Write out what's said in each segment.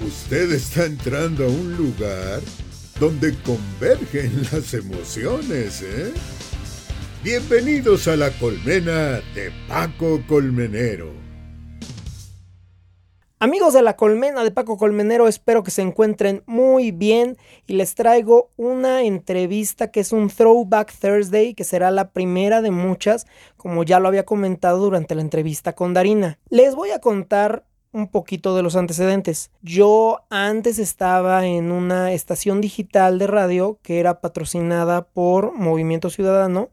Usted está entrando a un lugar donde convergen las emociones, ¿eh? Bienvenidos a la colmena de Paco Colmenero. Amigos de la colmena de Paco Colmenero, espero que se encuentren muy bien y les traigo una entrevista que es un Throwback Thursday, que será la primera de muchas, como ya lo había comentado durante la entrevista con Darina. Les voy a contar un poquito de los antecedentes. Yo antes estaba en una estación digital de radio que era patrocinada por Movimiento Ciudadano,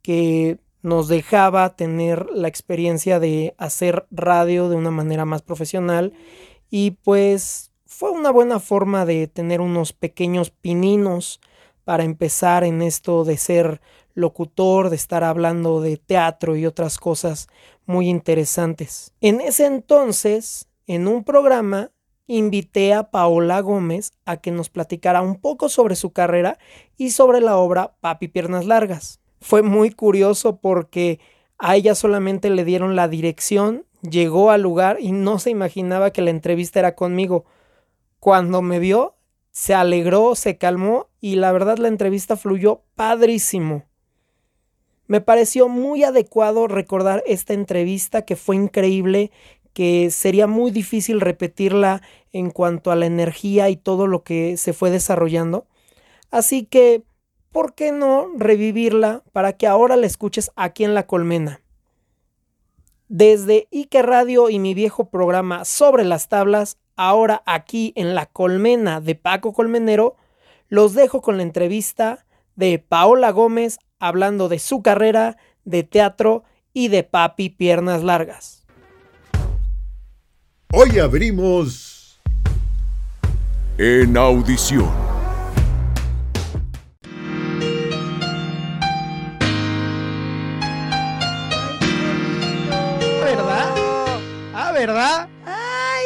que nos dejaba tener la experiencia de hacer radio de una manera más profesional y pues fue una buena forma de tener unos pequeños pininos para empezar en esto de ser locutor, de estar hablando de teatro y otras cosas muy interesantes. En ese entonces, en un programa, invité a Paola Gómez a que nos platicara un poco sobre su carrera y sobre la obra Papi Piernas Largas. Fue muy curioso porque a ella solamente le dieron la dirección, llegó al lugar y no se imaginaba que la entrevista era conmigo. Cuando me vio, se alegró, se calmó y la verdad la entrevista fluyó padrísimo. Me pareció muy adecuado recordar esta entrevista que fue increíble, que sería muy difícil repetirla en cuanto a la energía y todo lo que se fue desarrollando. Así que, ¿por qué no revivirla para que ahora la escuches aquí en La Colmena? Desde Ike Radio y mi viejo programa Sobre las Tablas, ahora aquí en La Colmena de Paco Colmenero, los dejo con la entrevista de Paola Gómez hablando de su carrera, de teatro y de papi piernas largas. Hoy abrimos en audición. ¿Verdad? Ah, ¿verdad? ¡Ay!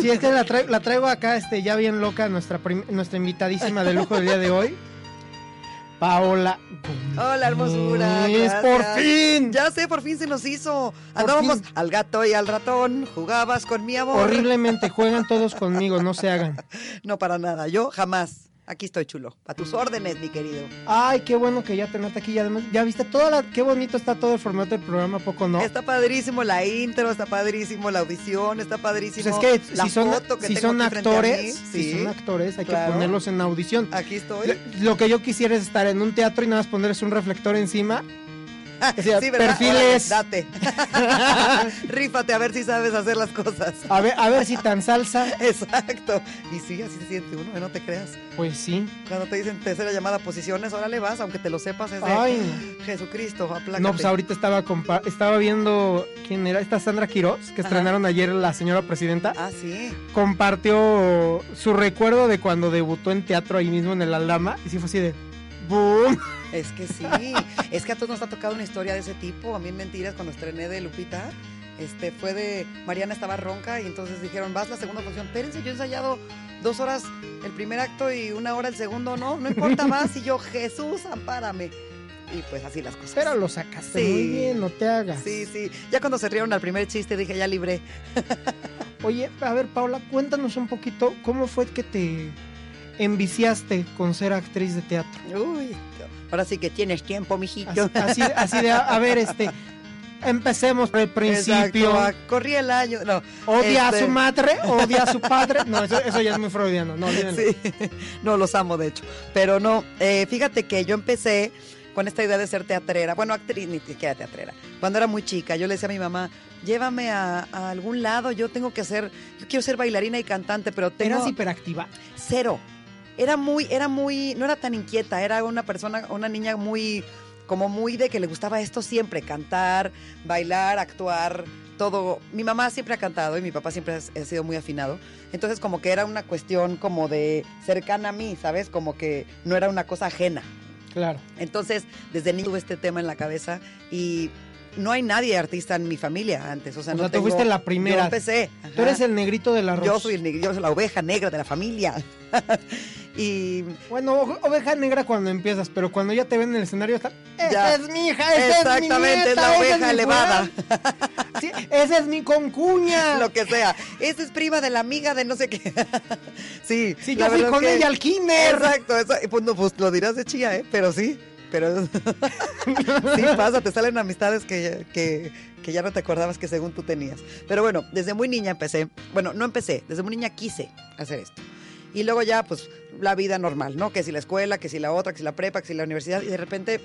Sí, es que la, traigo, la traigo acá este, ya bien loca, nuestra, nuestra invitadísima de lujo del día de hoy. Paola. Hola, hermosura. Es por fin. Ya sé, por fin se nos hizo. Andábamos al gato y al ratón. Jugabas con mi amor. Horriblemente, juegan todos conmigo, no se hagan. No, para nada. Yo jamás. Aquí estoy chulo. A tus órdenes, mi querido. Ay, qué bueno que ya tenerte aquí. Y además, ya viste toda la. Qué bonito está todo el formato del programa, poco no? Está padrísimo la intro, está padrísimo la audición, está padrísimo. Pues es que si son, si son actores, si son actores, hay que ponerlos en audición. Aquí estoy. Lo, que yo quisiera es estar en un teatro y nada más ponerles un reflector encima sí, ¿verdad? Perfiles. date. Rífate a ver si sabes hacer las cosas. A ver, a ver si tan salsa. Exacto. Y sí, así se siente uno, ¿eh? no te creas. Pues sí. Cuando te dicen tercera llamada posiciones, ahora le vas, aunque te lo sepas, es de Ay. Jesucristo, aplácate. No, pues ahorita estaba estaba viendo quién era esta Sandra Quiroz, que estrenaron ayer la señora presidenta. Ah, sí. Compartió su recuerdo de cuando debutó en teatro ahí mismo en el Aldama y sí fue así de Es que sí, es que a todos nos ha tocado una historia de ese tipo. A mí en Mentiras, cuando estrené de Lupita, este, fue de Mariana estaba ronca y entonces dijeron, vas la segunda función. Espérense, yo he ensayado dos horas el primer acto y una hora el segundo, no, no importa más. Y yo, Jesús, ampárame. Y pues así las cosas. Pero lo sacaste muy bien, no te hagas. Sí, sí. Ya cuando se rieron al primer chiste dije, ya libré. Oye, a ver, Paula, cuéntanos un poquito cómo fue que te enviciaste con ser actriz de teatro. Uy, Ahora sí que tienes tiempo, mijito. Así, así, de, a, ver, este, empecemos por el principio. Exacto, corrí el año. No, odia a su este madre, odia a su padre. No, eso, ya es muy freudiano. No, sí. no, los amo, de hecho. Pero no, eh, fíjate que yo empecé con esta idea de ser teatrera. Bueno, actriz, ni siquiera teatrera. Cuando era muy chica, yo le decía a mi mamá, llévame a, algún lado, yo tengo que hacer, yo quiero ser bailarina y cantante, pero tengo... ¿Eras hiperactiva? Cero era muy, era muy, no era tan inquieta, era una persona, una niña muy, como muy de que le gustaba esto siempre, cantar, bailar, actuar, todo. Mi mamá siempre ha cantado y mi papá siempre ha, sido muy afinado. Entonces como que era una cuestión como de cercana a mí, ¿sabes? Como que no era una cosa ajena. Claro. Entonces, desde niño tuve este tema en la cabeza y no hay nadie artista en mi familia antes. O sea, no tú fuiste la primera. Yo empecé. Tú eres el negrito de la Yo soy el negrito, yo soy la oveja negra de la familia. Y bueno, oveja negra cuando empiezas, pero cuando ya te ven en el escenario está. Esta es mi hija, esta Exactamente, es, mi la oveja elevada. Sí, esa es mi concuña. Lo que sea. Esa es prima de la amiga de no sé qué. sí. Sí, yo fui con es que- ella al kinder. Exacto, eso, pues, no, pues lo dirás de chía, ¿eh? Pero sí, pero sí pasa, te salen amistades que, que, que ya no te acordabas que según tú tenías. Pero bueno, desde muy niña empecé, bueno, no empecé, desde muy niña quise hacer esto. Y luego ya, pues, la vida normal, ¿no? Que si la escuela, que si la otra, que si la prepa, que si la universidad. Y de repente,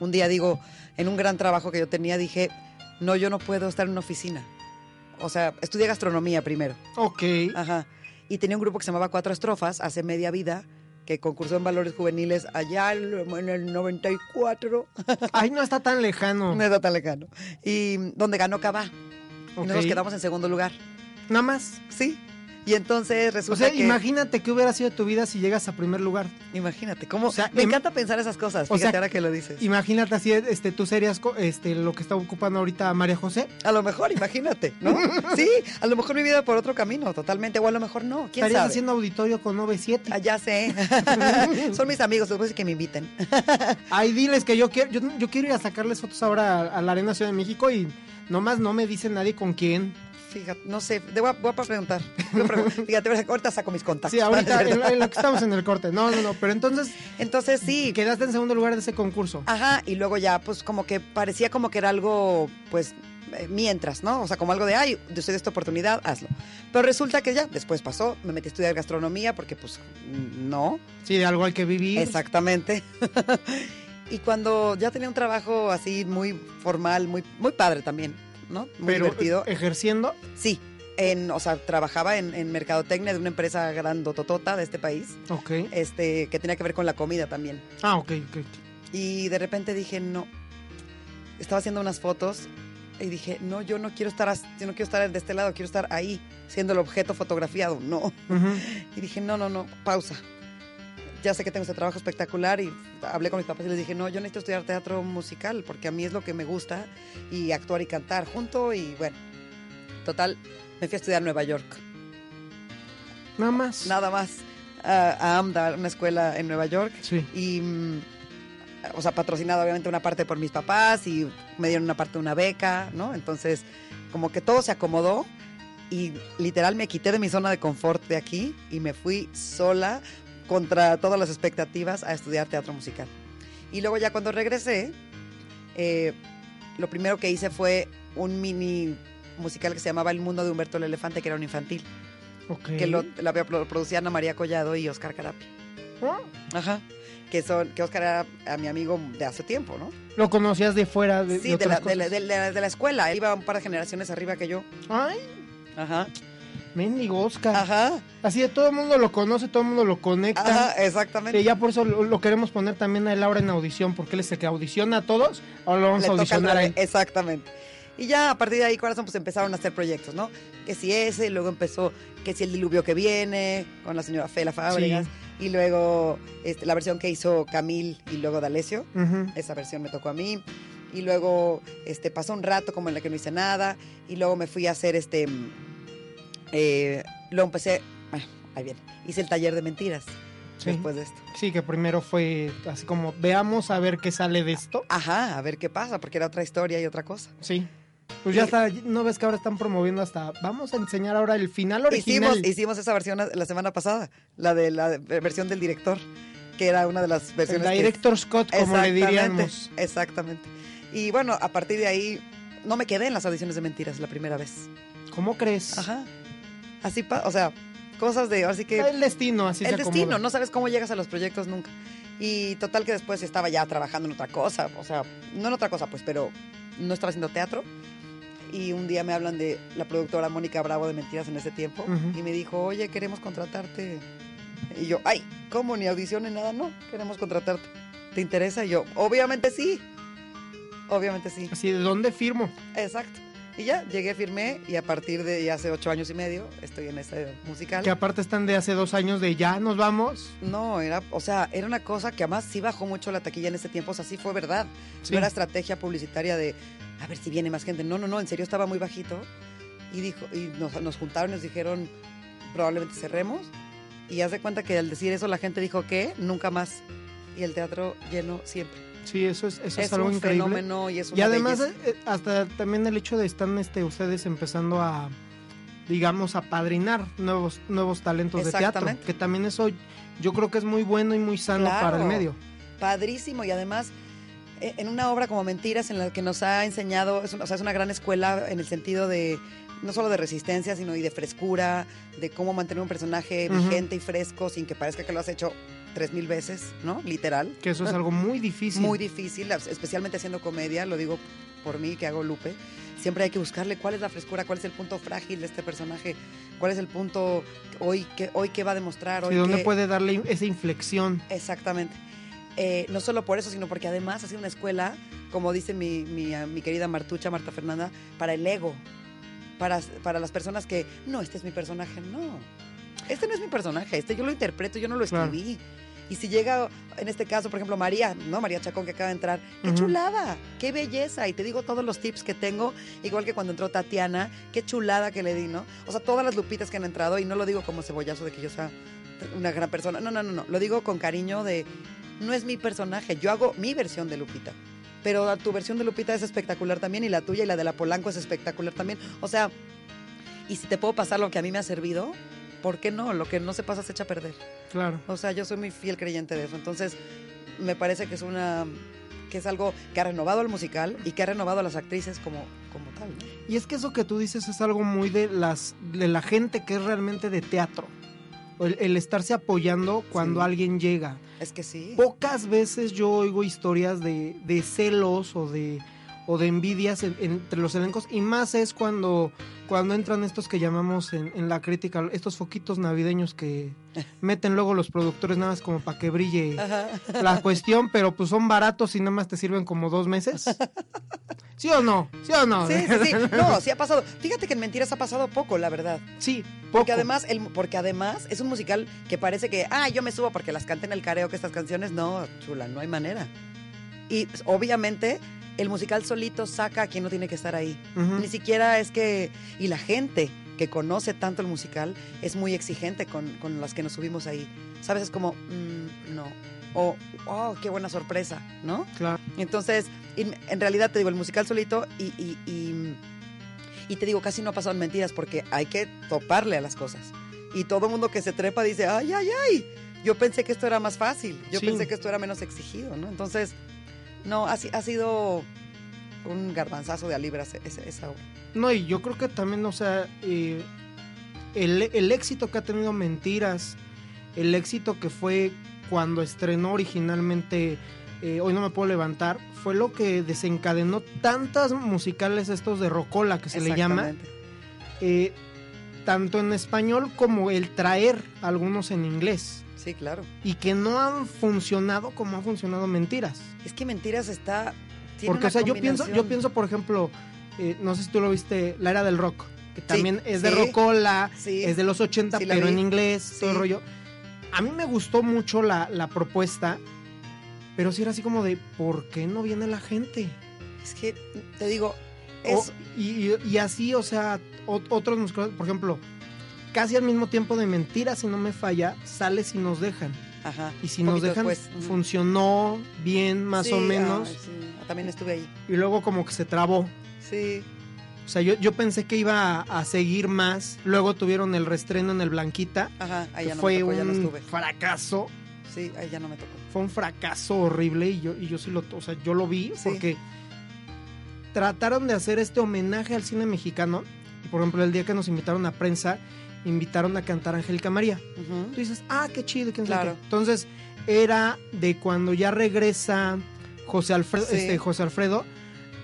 un día digo, en un gran trabajo que yo tenía, dije, no, yo no puedo estar en una oficina. O sea, estudié gastronomía primero. Ok. Ajá. Y tenía un grupo que se llamaba Cuatro Estrofas, hace media vida, que concursó en valores juveniles allá en el 94. Ay, no está tan lejano. no está tan lejano. Y donde ganó Cabá. Y Ok. nosotros quedamos en segundo lugar. Nada más. Sí. Y entonces O resulta sea, que... imagínate qué hubiera sido tu vida si llegas a primer lugar. Imagínate, cómo... O sea, me encanta pensar esas cosas, o fíjate sea, ahora que lo dices. Imagínate así, este, tú serías este, lo que está ocupando ahorita María José. A lo mejor, imagínate, ¿no? sí, a lo mejor mi vida por otro camino, totalmente, o a lo mejor no, quién Estarías sabe. haciendo auditorio con 97. Ah, ya sé. Son mis amigos, después de que me inviten. Ay, diles que yo quiero, yo, yo quiero ir a sacarles fotos ahora a, a la Arena Ciudad de México y nomás no me dice nadie con quién. Fíjate, no sé, de- voy a, preguntar. Fíjate, ahorita saco mis contactos. Sí, ahorita en, lo- en lo que estamos en el corte. No, no, no. Pero entonces Entonces sí, quedaste en segundo lugar de ese concurso. Ajá, y luego ya, pues como que parecía como que era algo, pues, eh, mientras, ¿no? O sea, como algo de, ay, yo soy de esta oportunidad, hazlo. Pero resulta que ya, después pasó, me metí a estudiar gastronomía porque, pues, mm, no, Sí, de algo hay que vivir. exactamente. y cuando ya tenía un trabajo así muy formal, muy, muy padre también, ¿no? Muy Pero divertido. ejerciendo. Sí, en, o sea, trabajaba en, en mercadotecnia de una empresa grandototota de este país, Ok. este, que tenía que ver con la comida también. Ah, ok, ok. Y de repente dije, no. Estaba haciendo unas fotos y dije, no, yo no quiero estar, yo no quiero estar de este lado, quiero estar ahí, siendo el objeto fotografiado. No. Y dije, no, no, no, pausa. Ya sé que tengo este trabajo espectacular y hablé con mis papás y les dije, no, yo necesito estudiar teatro musical porque a mí es lo que me gusta y actuar y cantar junto y bueno. Total, me fui a estudiar a Nueva York. Nada más. Nada más a, a AMDA, una escuela en Nueva York Sí. y mm, o sea patrocinado obviamente una parte por mis papás y me dieron una parte de una beca no entonces como que todo se acomodó y literal me quité de mi zona de confort de aquí y me fui sola contra todas las expectativas a estudiar teatro musical y luego ya cuando regresé eh, lo primero que hice fue un mini musical que se llamaba El mundo de Humberto el elefante que era un infantil Ok. que lo, la producía Ana María Collado y Oscar Carapi Ah, Ajá. Que son, que Oscar era a mi amigo de hace tiempo, ¿no? Lo conocías de fuera de, sí, de de la- de la escuela. Él iba un par de generaciones arriba que yo. Ay, Ajá. Mendigo Oscar. Ajá. Así de todo el mundo lo conoce, todo el mundo lo conecta. Ajá, exactamente. Y ya por eso lo, lo queremos poner también a él ahora en audición, porque él es el que audiciona a todos. Ahora lo vamos Le a audicionar a él. Exactamente. Y ya a partir de ahí, corazón, pues empezaron a hacer proyectos, ¿no? Que si ese, luego empezó que si el diluvio que viene, con la señora Fela Fábregas. Y luego este, la versión que hizo Camil y luego D'Alessio. Ujú. esa versión me tocó a mí. Y luego este, pasó un rato como en la que no hice nada. Y luego me fui a hacer este. Eh, luego empecé. Bueno, ahí viene. Hice el taller de mentiras Sí. después de esto. Sí, que primero fue así como, veamos a ver qué sale de esto. Ajá, a ver qué pasa, porque era otra historia y otra cosa. Sí. Pues ya está, ¿no ves que ahora están promoviendo hasta, vamos a enseñar ahora el final original? Hicimos, hicimos esa versión la semana pasada, la de la versión del director, que era una de las el versiones. que- director Scott, como le diríamos. Exactamente. Y bueno, a partir de ahí, no me quedé en las audiciones de mentiras la primera vez. ¿Cómo crees? Ajá. Así, pa- o sea, cosas de, así que... El destino, así el se destino, acomoda. no sabes cómo llegas a los proyectos nunca. Y total que después estaba ya trabajando en otra cosa, o sea, no en otra cosa, pues, pero no estaba haciendo teatro. Y un día me hablan de la productora Mónica Bravo de Mentiras en ese tiempo y me dijo, oye, queremos contratarte. Y yo, ay, ¿cómo? Ni audición ni nada, no, queremos contratarte. ¿Te interesa? Y yo, obviamente sí. Obviamente sí. Así, ¿de dónde firmo? Exacto. Y ya, llegué, firmé y a partir de ya hace ocho años y medio estoy en ese musical. Que aparte están de hace dos años de ya nos vamos. No, era, o sea, era una cosa que además sí bajó mucho la taquilla en ese tiempo, o sea, sí fue verdad. Sí. No era estrategia publicitaria de a ver si viene más gente. No, no, no, en serio estaba muy bajito. Y dijo, y nos, nos juntaron y nos dijeron, probablemente cerremos. Y haz de cuenta que al decir eso la gente dijo que nunca más. Y el teatro lleno siempre. Sí, eso es, eso es, Es algo un increíble. fenómeno y es Y una además, belleza. eh, hasta también el hecho de están este, ustedes empezando a, digamos, a padrinar nuevos, nuevos talentos de teatro. Que también eso yo creo que es muy bueno y muy sano Claro. para el medio. padrísimo y además eh, en una obra como Mentiras en la que nos ha enseñado, es, o sea, es una gran escuela en el sentido de no solo de resistencia, sino y de frescura, de cómo mantener un personaje vigente y fresco sin que parezca que lo has hecho tres mil veces, ¿no? Literal. Que eso es algo muy difícil. Muy difícil, especialmente haciendo comedia, lo digo por mí que hago Lupe. Siempre hay que buscarle cuál es la frescura, cuál es el punto frágil de este personaje, cuál es el punto hoy que hoy qué va a demostrar, hoy ¿Y dónde qué- puede darle esa inflexión? Exactamente. Eh, no solo por eso, sino porque además ha sido una escuela, como dice mi, mi, ah, mi querida Martucha, Marta Fernanda, para el ego. Para, para las personas que, no, este es mi personaje. No, este no es mi personaje, este yo lo interpreto, yo no lo Claro. Y si llega, en este caso, por ejemplo, María, ¿no? María Chacón que acaba de entrar, qué Ujú. chulada, qué belleza. Y te digo todos los tips que tengo, igual que cuando entró Tatiana, qué chulada que le di, ¿no? O sea, todas las lupitas que han entrado, y no lo digo como cebollazo de que yo sea una gran persona, no, no, no, no, lo digo con cariño de, no es mi personaje, yo hago mi versión de Lupita. Pero tu versión de Lupita es espectacular también y la tuya y la de la Polanco es espectacular también. O sea, y si te puedo pasar lo que a mí me ha servido, ¿por qué no? Lo que no se pasa se echa a perder. Claro. O sea, yo soy muy fiel creyente de eso. Entonces, me parece que es una que es algo que ha renovado el musical y que ha renovado a las actrices como, como tal. ¿no? Y es que eso que tú dices es algo muy de las de la gente que es realmente de teatro. El, el estarse apoyando cuando Sí. alguien llega. Es que sí. Pocas veces yo oigo historias de, de celos o de, o de envidias en- entre los elencos y más es cuando, cuando entran estos que llamamos en, en la crítica, estos foquitos navideños que meten luego los productores nada más como para que brille Ajá. la cuestión, pero pues son baratos y nada más te sirven como dos meses. ¿Sí o no? ¿Sí o no? Sí, sí, sí. No, sí ha pasado. Fíjate que en Mentiras ha pasado poco, la verdad. Sí, Porque poco. además, el, porque además es un musical que parece que, ah, yo me subo porque las canté en el karaoke estas canciones. No, chula, no hay manera. Y pues, obviamente el musical solito saca a quien no tiene que estar ahí. Ni siquiera es que... Y la gente que conoce tanto el musical es muy exigente con, con las que nos subimos ahí. ¿Sabes? Es como, mm, no. O, oh, qué buena sorpresa, ¿no? Claro. Entonces, en, en realidad te digo, el musical solito y, y, y, y te digo, casi no ha pasado en mentiras porque hay que toparle a las cosas. Y todo mundo que se trepa dice, ay, ay, ay, yo pensé que esto era más fácil, yo Sí. pensé que esto era menos exigido, ¿no? Entonces, no, ha, ha sido un garbanzazo de a libras esa, esa obra. No, y yo creo que también, o sea, eh, el, el éxito que ha tenido Mentiras, el éxito que fue cuando estrenó originalmente eh, Hoy no me puedo levantar, fue lo que desencadenó tantas musicales estos de Rocola que se le llama, eh, tanto en español como el traer algunos en inglés. Sí, claro. Y que no han funcionado como ha funcionado Mentiras. Es que Mentiras está... tiene Porque, una o sea, yo pienso, yo pienso, por ejemplo, eh, no sé si tú lo viste, La Era del Rock, que también es de sí, Rocola, sí. es de los 80, Sí, la pero en inglés, todo el rollo. A mí me gustó mucho la, la propuesta, pero sí era así como de, ¿por qué no viene la gente? Es que, te digo, es... y, y- y así, o sea, otros musicales, por ejemplo, casi al mismo tiempo de Mentira, si no me falla, sale si nos dejan. Ajá. Y si un nos dejan, después. Funcionó bien, más Sí, o menos, sí. También estuve ahí. y luego como que se trabó. Sí. O sea, yo, yo pensé que iba a, a seguir más. Luego tuvieron el restreno en el Blanquita. Ajá, ahí ya no fue me tocó, ya no un estuve. fracaso. Sí, ahí ya no me tocó. Fue un fracaso horrible y yo, y yo sí lo, o sea, yo lo vi Sí. porque trataron de hacer este homenaje al cine mexicano. Y por ejemplo, el día que nos invitaron a prensa, invitaron a cantar Angélica María. Tú dices, ah, qué chido, quién sabe Claro. qué. Entonces, era de cuando ya regresa José Alfredo, Sí. este, José Alfredo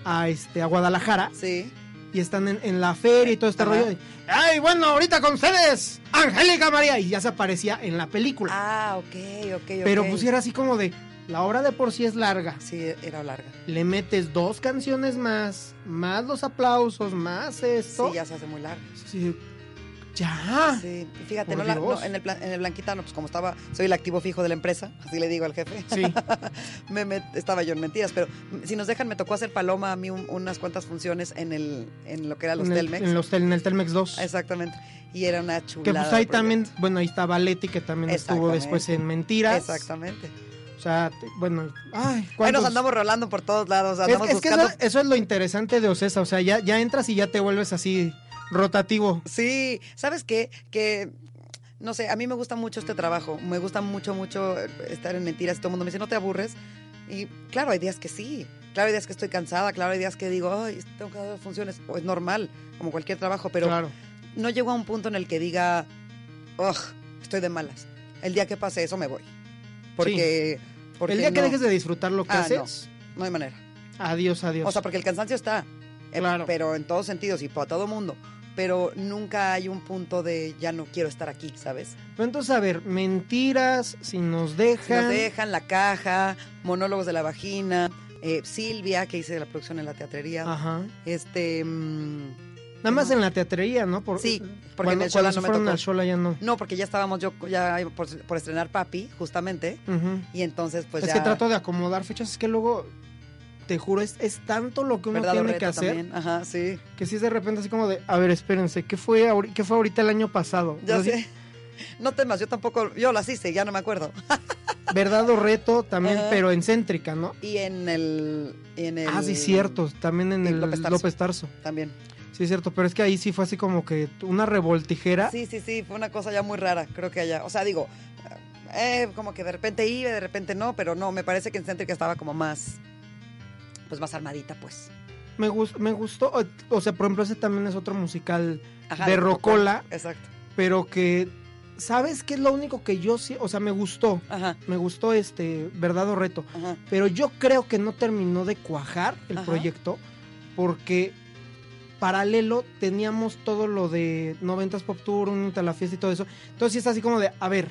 a este a Guadalajara Sí. y están en, en la feria y todo este Ajá. rollo. Ay, bueno, ahorita con ustedes, Angélica María. Y ya se aparecía en la película. Ah, ok, ok, ok. Pero pues era así como de, la obra de por sí es larga. Sí, era larga. Le metes dos canciones más, más los aplausos, más esto. Sí, ya se hace muy larga. Sí, ya. Sí, y fíjate, no, la- no, en, el, en el Blanquitano, pues como estaba, soy el activo fijo de la empresa, así le digo al jefe. Sí. me, estaba yo en mentiras, pero si nos dejan, me tocó hacer paloma a mí un- unas cuantas funciones en el en lo que era los en, el, Telmex. en los en el Telmex 2. Exactamente. Y era una chulada. Que pues ahí también, bueno, ahí estaba Leti, que también estuvo después en Mentiras. Exactamente. O sea, bueno, ay, Ahí nos andamos rolando por todos lados, andamos es que buscando. eso, eso es lo interesante de Ocesa, o sea, ya, ya entras y ya te vuelves así rotativo. Sí, ¿sabes qué? Que, no sé, a mí me gusta mucho este trabajo. Me gusta mucho, mucho eh, estar en mentiras. Todo el mundo me dice, ¿no te aburres? Y claro, hay días que sí. Claro, hay días que estoy cansada. Claro, hay días que digo, ay, tengo que dar funciones. O es normal, como cualquier trabajo. Pero claro. no llego a un punto en el que diga, ugh, estoy de malas. El día que pase eso me voy. Porque. porque El día que dejes de disfrutar lo que Ah, haces, no hay manera. adiós, adiós. O sea, porque el cansancio está. eh, Claro. Pero en todos sentidos y para todo mundo. Pero nunca hay un punto de ya no quiero estar aquí, ¿sabes? Pero entonces, a ver, mentiras, si nos Si dejan. Nos dejan la caja, monólogos de la vagina, eh, Silvia, que hice la producción en la teatrería. Ajá. Este. mm, Nada más en la teatrería, ¿no? Por, Sí, porque cuando, en el se no me fueron tocó. al Xola ya no. no, porque ya estábamos yo ya por, por estrenar Papi, justamente. Ujú. Y entonces, pues es ya. que trato de acomodar fechas, es que luego, te juro, es, es tanto lo que uno ¿verdad, tiene que hacer? Ajá, sí. que si es de repente así como de, a ver, espérense, ¿qué fue, ahori- qué fue ahorita el año pasado? Ya sé. No temas, yo tampoco. Yo las hice, ya no me acuerdo. Verdad o reto también, pero en céntrica, ¿no? Y en el. En el Ah, sí, cierto, también en el López López Tarso. Tarso. También. Sí, cierto, pero es que ahí sí fue así como que una revoltijera. Sí, sí, sí, fue una cosa ya muy rara, creo que allá. O sea, digo, eh, como que de repente iba, de repente no, pero no, me parece que en Céntrica estaba como más, pues más armadita, pues. Me, gus- me gustó, o, sea, por ejemplo, ese también es otro musical, Ajá, De Rocola. Exacto. pero que, ¿sabes qué es lo único que yo sí, o sea, me gustó? Ajá, Me gustó este, verdad o reto. ajá. Pero yo creo que no terminó de cuajar el proyecto porque paralelo teníamos todo lo de 90s Pop Tour, Únete a la fiesta y todo eso. Entonces sí es así como de, a ver,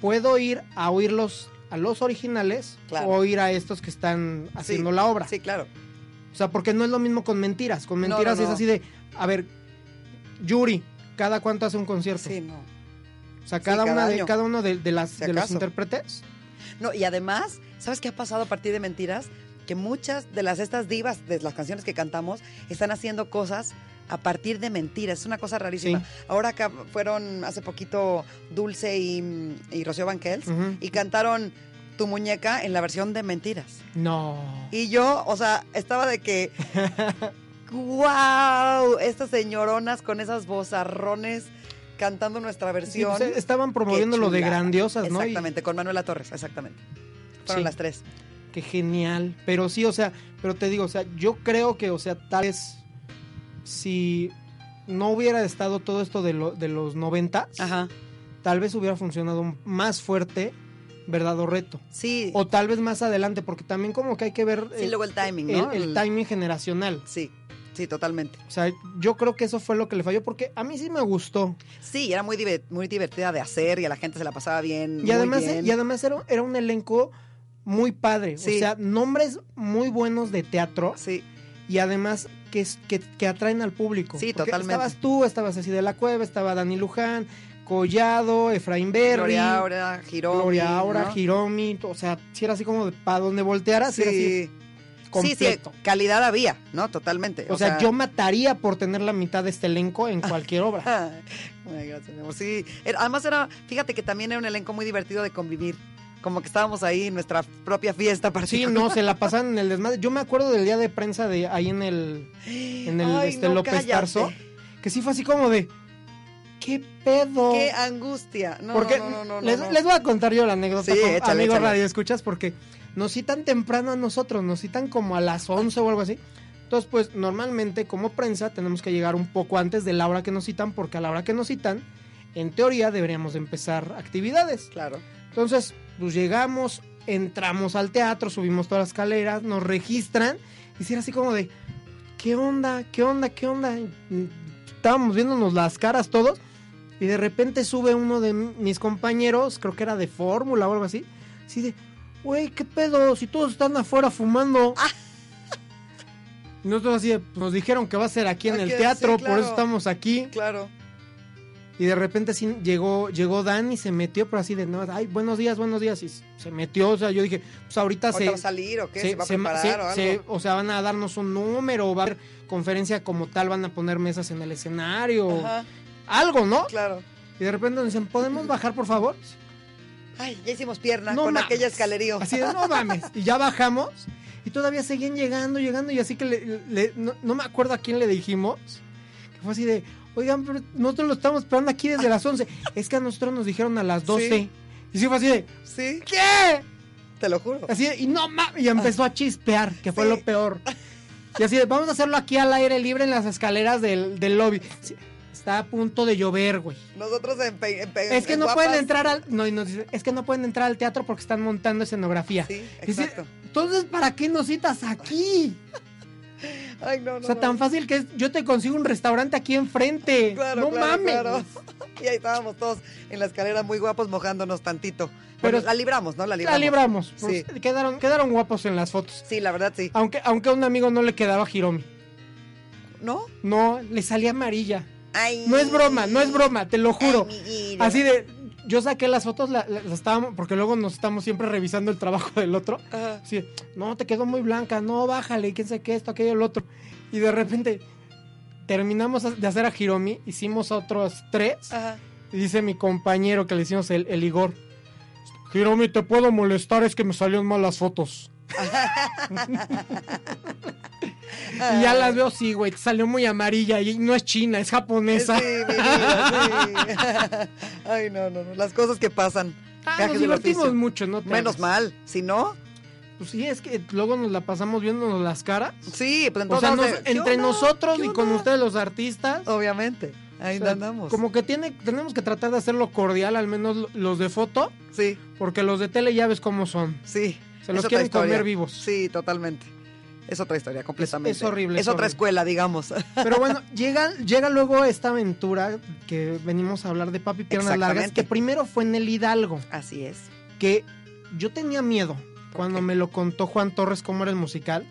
puedo ir a oírlos a los originales Claro. o ir a estos que están haciendo Sí, la obra. Sí, claro. O sea, porque no es lo mismo con mentiras. Con No, mentiras no, es así de, a ver, Yuri, ¿cada cuánto hace un concierto? Sí, no. O sea, cada, cada una de, cada uno de, de las, Si de los intérpretes. No, y además, ¿sabes qué ha pasado a partir de Mentiras? Que muchas de las estas divas de las canciones que cantamos están haciendo cosas a partir de mentiras. Es una cosa rarísima. Sí. Ahora acá fueron hace poquito Dulce y, y Rocío Banquels Ujú. y cantaron Tu muñeca en la versión de Mentiras. No. Y yo, o sea, estaba de que. ¡Wow! Estas señoronas con esas vozarrones cantando nuestra Sí, versión. pues, estaban promoviendo lo de grandiosas, ¿no? Y- Exactamente, con Manuela Torres, exactamente. Fueron Sí. las tres. Qué genial. Pero sí, o sea, pero te digo, o sea, yo creo que, o sea, tal vez si no hubiera estado todo esto de, lo- de los noventas, Ajá. tal vez hubiera funcionado más fuerte, verdad o reto. Sí. O tal vez más adelante, porque también como que hay que ver Sí, eh, luego el timing, el, ¿no? el El- timing generacional. Sí, sí, totalmente. O sea, yo creo que eso fue lo que le falló, porque a mí sí me gustó. Sí, era muy, muy divertida de hacer y a la gente se la pasaba bien. Y muy además, bien. y además era, era un elenco muy padre. Sí. O sea, nombres muy buenos de teatro. Sí, y además que, que, que atraen al público. Sí, Porque totalmente. Estabas tú, estabas así de la Cueva, estaba Dani Luján, Collado, Efraín Berry, Gloria Aura, Hiromi. Gloria Aura, ¿no? Hiromi, o sea, si era así como para donde voltearas, era así Sí. Sí, sí, completo. calidad había, ¿no? Totalmente. o, sea, yo mataría por tener la mitad de este elenco en cualquier obra. Ay, gracias, mi amor. Sí, además era, fíjate que también era un elenco muy divertido de convivir. Como que estábamos ahí en nuestra propia fiesta Sí, no, se la pasaban en el desmadre. Yo me acuerdo del día de prensa de ahí en el, en el Ay, este, no, López cállate. Tarso, que sí fue así como de, ¿qué pedo? Qué angustia. No, porque no, no, les, les voy a contar yo la anécdota, Sí, échale, amigos échale. radio escuchas, porque nos citan temprano a nosotros, nos citan como a las 11 o algo así. Entonces, pues normalmente como prensa tenemos que llegar un poco antes de la hora que nos citan, porque a la hora que nos citan, en teoría deberíamos de empezar actividades. Claro. Entonces, pues llegamos, entramos al teatro, subimos todas las escaleras, nos registran, y si era así como de, ¿qué onda? ¿Qué onda? ¿Qué onda? Estábamos viéndonos las caras todos, y de repente sube uno de mis compañeros, creo que era de fórmula o algo así, así de, güey, ¿qué pedo? Si todos están afuera fumando. Nosotros así, pues, nos dijeron que va a ser aquí en el sí, teatro, por eso estamos aquí. Claro. Y de repente sí llegó, llegó Dan y se metió, pero así de no, ay, buenos días, buenos días. Y se metió, o sea, yo dije, pues ahorita ¿Ahorita se. va a salir o qué? ¿Se, va a se- preparar se- o algo? se- o sea, van a darnos un número, va a haber conferencia como tal, van a poner mesas en el escenario, Ajá, algo, ¿no? claro. Y de repente nos dicen, ¿podemos bajar, por favor? Ay, ya hicimos pierna No con mames. aquella escalerío. Así de, no mames. Y ya bajamos. Y todavía seguían llegando, llegando. Y así que le- le- no, no me acuerdo a quién le dijimos. Que fue así de, oigan, pero nosotros lo estamos esperando aquí desde las 11. Es que a nosotros nos dijeron a las 12. Sí. Y sí fue así de, Sí, ¿qué? te lo juro. Así de, y no mames. Y empezó a chispear, que fue Sí. lo peor. Y así de, vamos a hacerlo aquí al aire libre en las escaleras del, del lobby. Sí, está a punto de llover, güey. Nosotros en, en Es que en no pueden entrar al. No, y nos dice, es que no pueden entrar al teatro porque están montando escenografía. Sí, Dice, exacto. Entonces, ¿para qué nos citas aquí? Ay, no, no. O sea, no. tan fácil que es, yo te consigo un restaurante aquí enfrente. Claro, no claro, mames. claro. Y ahí estábamos todos en la escalera muy guapos mojándonos tantito. Pero- la libramos, ¿no? La La libramos. libramos. Sí. Pues, quedaron, quedaron guapos en las fotos. Sí, la verdad sí. Aunque, aunque a un amigo no le quedaba Hiromi. ¿No? No, le salía amarilla. Ay. No es broma, no es broma, te lo juro. Ay. Así de, yo saqué las fotos, la- la- las estábamos, porque luego nos estamos siempre revisando el trabajo del otro. Ajá. De, no, te quedó muy blanca, no, bájale, quién sabe qué, esto, aquello, el otro. Y de repente terminamos de hacer a Hiromi, hicimos otros tres. Ajá. Y dice mi compañero que le hicimos el, el Igor. Hiromi, te puedo molestar, es que me salieron mal las fotos. y ya las veo, sí, güey, salió muy amarilla y no es china, es japonesa. Sí, mi vida, sí. Ay, no, no, no. Las cosas que pasan. Ah, nos divertimos mucho, ¿no? te Menos hagas. mal. Si no, Pues sí, es que luego nos la pasamos viéndonos las caras. sí, pues O entonces. sea, nos- entre nosotros y con ustedes los artistas. Obviamente. Ahí o sea, andamos. Como que tiene, tenemos que tratar de hacerlo cordial, al menos los de foto, Sí, porque los de tele ya ves cómo son. sí. Se los quieren comer vivos. Sí, totalmente. Es otra historia, completamente. es horrible, Es, es otra escuela, digamos. Pero bueno, llega, llega luego esta aventura que venimos a hablar de Papi Piernas Largas, que primero fue en el Hidalgo, Así es. que yo tenía miedo cuando me lo contó Juan Torres cómo era el musical,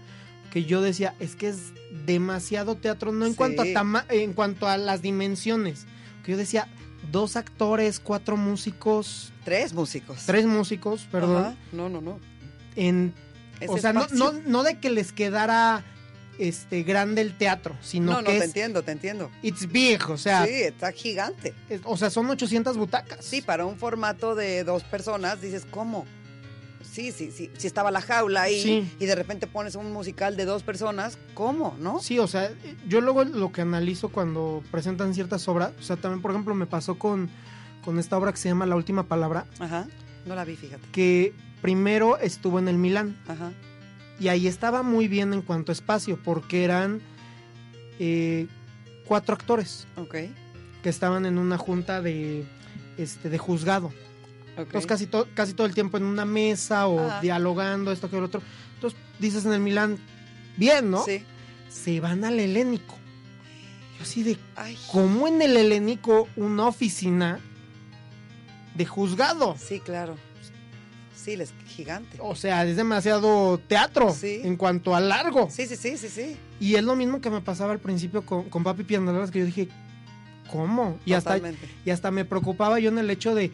que yo decía, es que es demasiado teatro, no en, Sí. cuanto, a tama- en cuanto a las dimensiones, que yo decía, dos actores, cuatro músicos, Tres músicos. tres músicos, perdón, Ajá. No, no, no. en, o sea, no, no, no de que les quedara este grande el teatro, sino No, no, que te es entiendo, te entiendo. it's big, o sea, sí, está gigante. es- o sea, son 800 butacas. Sí, para un formato de dos personas, dices, ¿cómo? Sí, sí, sí. Si estaba la jaula ahí Sí. y de repente pones un musical de dos personas, ¿cómo? ¿No? Sí, o sea, yo luego lo que analizo cuando presentan ciertas obras, o sea, también por ejemplo me pasó con, con esta obra que se llama La Última Palabra, Ajá. No la vi, fíjate. que primero estuvo en el Milán Ajá. y ahí estaba muy bien en cuanto a espacio, porque eran eh, cuatro actores Ok. que estaban en una junta de, este, de juzgado. Entonces casi, to- casi todo el tiempo en una mesa o Ajá. dialogando, esto que lo otro. Entonces dices en el Milán, bien, ¿no? Sí. Se van al helénico. Yo así de, Ay. ¿cómo en el helénico una oficina de juzgado? Sí, claro. Sí, es gigante. O sea, es demasiado teatro Sí. en cuanto a largo. Sí, sí, sí, sí, sí. Y es lo mismo que me pasaba al principio con, con Papi Piandalas, que yo dije, ¿cómo? Y hasta, y hasta me preocupaba yo en el hecho de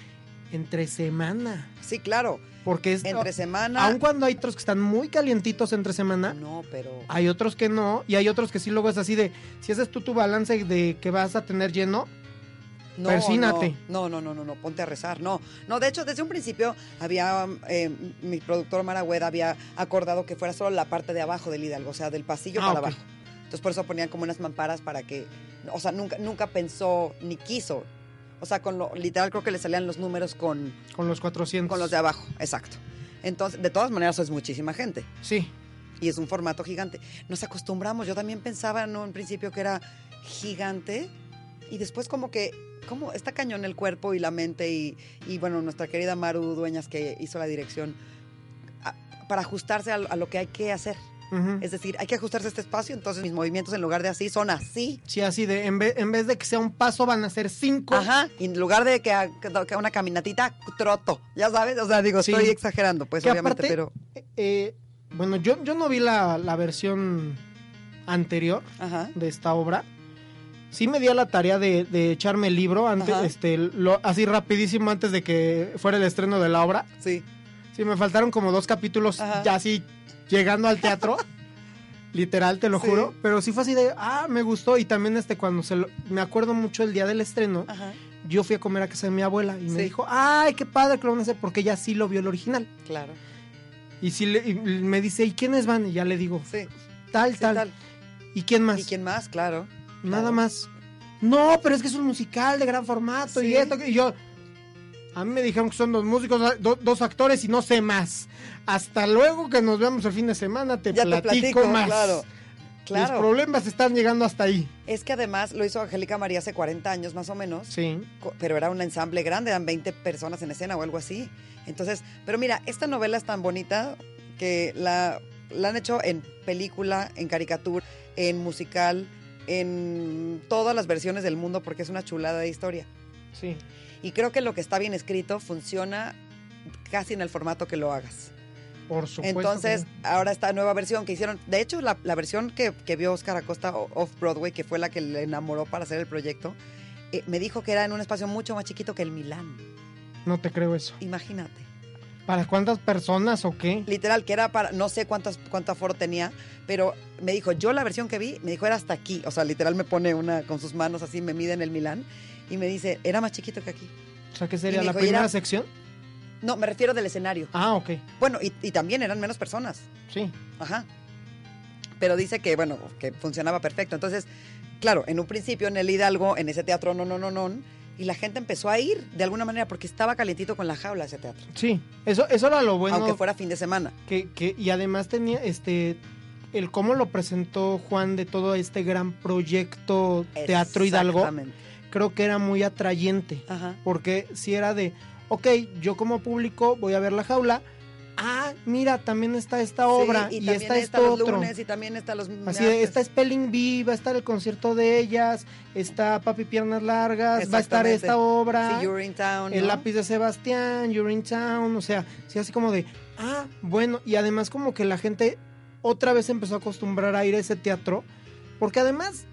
entre semana. Sí, claro. Porque es, Entre semana. aun cuando hay otros que están muy calientitos entre semana, No, pero. hay otros que no, y hay otros que sí luego es así de, si haces tú tu balance de que vas a tener lleno, No, persínate. No, no, no, no, no, ponte a rezar. No, no, de hecho, desde un principio había, eh, mi productor Maragüeda había acordado que fuera solo la parte de abajo del Hidalgo, o sea, del pasillo Ah, para abajo. Entonces, por eso ponían como unas mamparas para que, o sea, nunca, nunca pensó ni quiso. O sea, con lo literal creo que le salían los números con, con los 400. con los de abajo, exacto. Entonces, de todas maneras, es muchísima gente. Sí, Y es un formato gigante. Nos acostumbramos. Yo también pensaba en un principio que era gigante. Y después como que, como está cañón el cuerpo y la mente. Y, y bueno, nuestra querida Maru Dueñas que hizo la dirección. a- para ajustarse a, a lo que hay que hacer. Es decir, hay que ajustarse a este espacio. Entonces mis movimientos en lugar de así son así. sí, así de, en vez, en vez de que sea un paso, van a ser cinco. Ajá. Y en lugar de que, ha- que una caminatita, troto. Ya sabes. O sea, digo, Sí. estoy exagerando, pues Que obviamente, aparte, pero. eh, bueno, yo, yo no vi la, la versión anterior Ajá. de esta obra. Sí me di a la tarea de, de echarme el libro antes, Ajá. este, lo, así rapidísimo antes de que fuera el estreno de la obra. Sí. Sí, me faltaron como dos capítulos Ajá. ya así llegando al teatro. Literal, te lo Sí. juro. Pero sí fue así de, ah, me gustó. Y también este, cuando se lo, me acuerdo mucho el día del estreno, Ajá. yo fui a comer a casa de mi abuela y me dijo, ay, qué padre que lo van a hacer, porque ella sí lo vio el original. Claro. Y, sí le- y me dice, ¿y quiénes van? Y ya le digo, Sí. tal, sí, tal. tal. ¿Y quién más? ¿Y quién más? Claro. Nada Claro. más. No, pero es que es un musical de gran formato y esto. Y yo. A mí me dijeron que son dos músicos, do- dos actores y no sé más. Hasta luego que nos veamos el fin de semana, te Ya te platico platico, más. claro. Los Claro. problemas están llegando hasta ahí. Es que además lo hizo Angélica María hace 40 años más o menos. Sí. pero era un ensamble grande, eran 20 personas en escena o algo así. Entonces, pero mira, esta novela es tan bonita que la, la han hecho en película, en caricatura, en musical, en todas las versiones del mundo porque es una chulada de historia. Sí. Y creo que lo que está bien escrito funciona casi en el formato que lo hagas. Por supuesto. Entonces, que- ahora esta nueva versión que hicieron, de hecho, la, la versión que, que vio Oscar Acosta Off-Broadway, que fue la que le enamoró para hacer el proyecto, eh, me dijo que era en un espacio mucho más chiquito que el Milán. no te creo eso. Imagínate. ¿Para cuántas personas o qué? Literal, que era para, no sé cuántas, cuánto aforo tenía, pero me dijo, yo la versión que vi, me dijo, era hasta aquí. O sea, literal me pone una con sus manos así, me mide en el Milán y me dice, era más chiquito que aquí. O sea, ¿qué sería la dijo, primera era- sección? No, me refiero del escenario. Ah, ok. Bueno, y, y también eran menos personas. Sí. Ajá. Pero dice que, bueno, que funcionaba perfecto. Entonces, claro, en un principio en el Hidalgo, en ese teatro, no, no, no, no, y la gente empezó a ir de alguna manera porque estaba calientito con la jaula ese teatro. Sí. Eso, eso era lo bueno. aunque fuera fin de semana. que, que- y además tenía este el cómo lo presentó Juan de todo este gran proyecto Teatro Hidalgo, creo que era muy atrayente, Ajá. porque si era de, ok, yo como público voy a ver la jaula, ah, mira, también está esta obra Sí, y, también está está esto los otro. lunes y también está los Así de, está Spelling Bee, va a estar el concierto de ellas, está Papi Piernas Largas, va a estar esta obra. Sí, You're in Town, El ¿no? lápiz de Sebastián, You're in Town, o sea, sí, así como de, ah, bueno, y además como que la gente otra vez empezó a acostumbrar a ir a ese teatro, porque además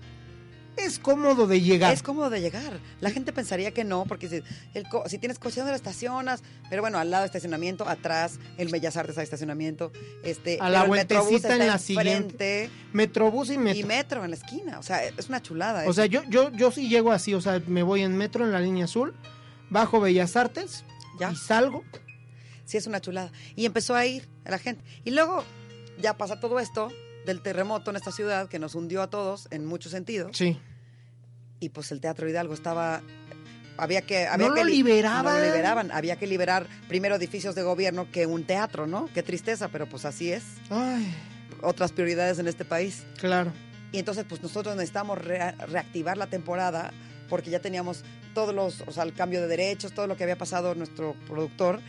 es cómodo de llegar. Es cómodo de llegar. La gente pensaría que no, porque si, el co- si tienes coche, ¿dónde lo estacionas? Pero bueno, al lado estacionamiento, atrás, el Bellas Artes hay estacionamiento. Este, A la vueltecita en la siguiente. Metrobús y metro. Y metro en la esquina. O sea, es una chulada. o eso. sea, yo, yo, yo sí llego así, o sea, me voy en metro en la línea azul, bajo Bellas Artes Ya. y salgo. sí es una chulada. Y empezó a ir a la gente. Y luego ya pasa todo esto del terremoto en esta ciudad que nos hundió a todos en muchos sentidos. Sí. Y pues el Teatro Hidalgo estaba... Había que... Había No que lo liberaban. No lo liberaban. Había que liberar primero edificios de gobierno que un teatro, ¿no? Qué tristeza, pero pues así es. Ay, Otras prioridades en este país. claro. Y entonces, pues nosotros necesitamos rea- reactivar la temporada porque ya teníamos todos los, o sea, el cambio de derechos, todo lo que había pasado nuestro productor.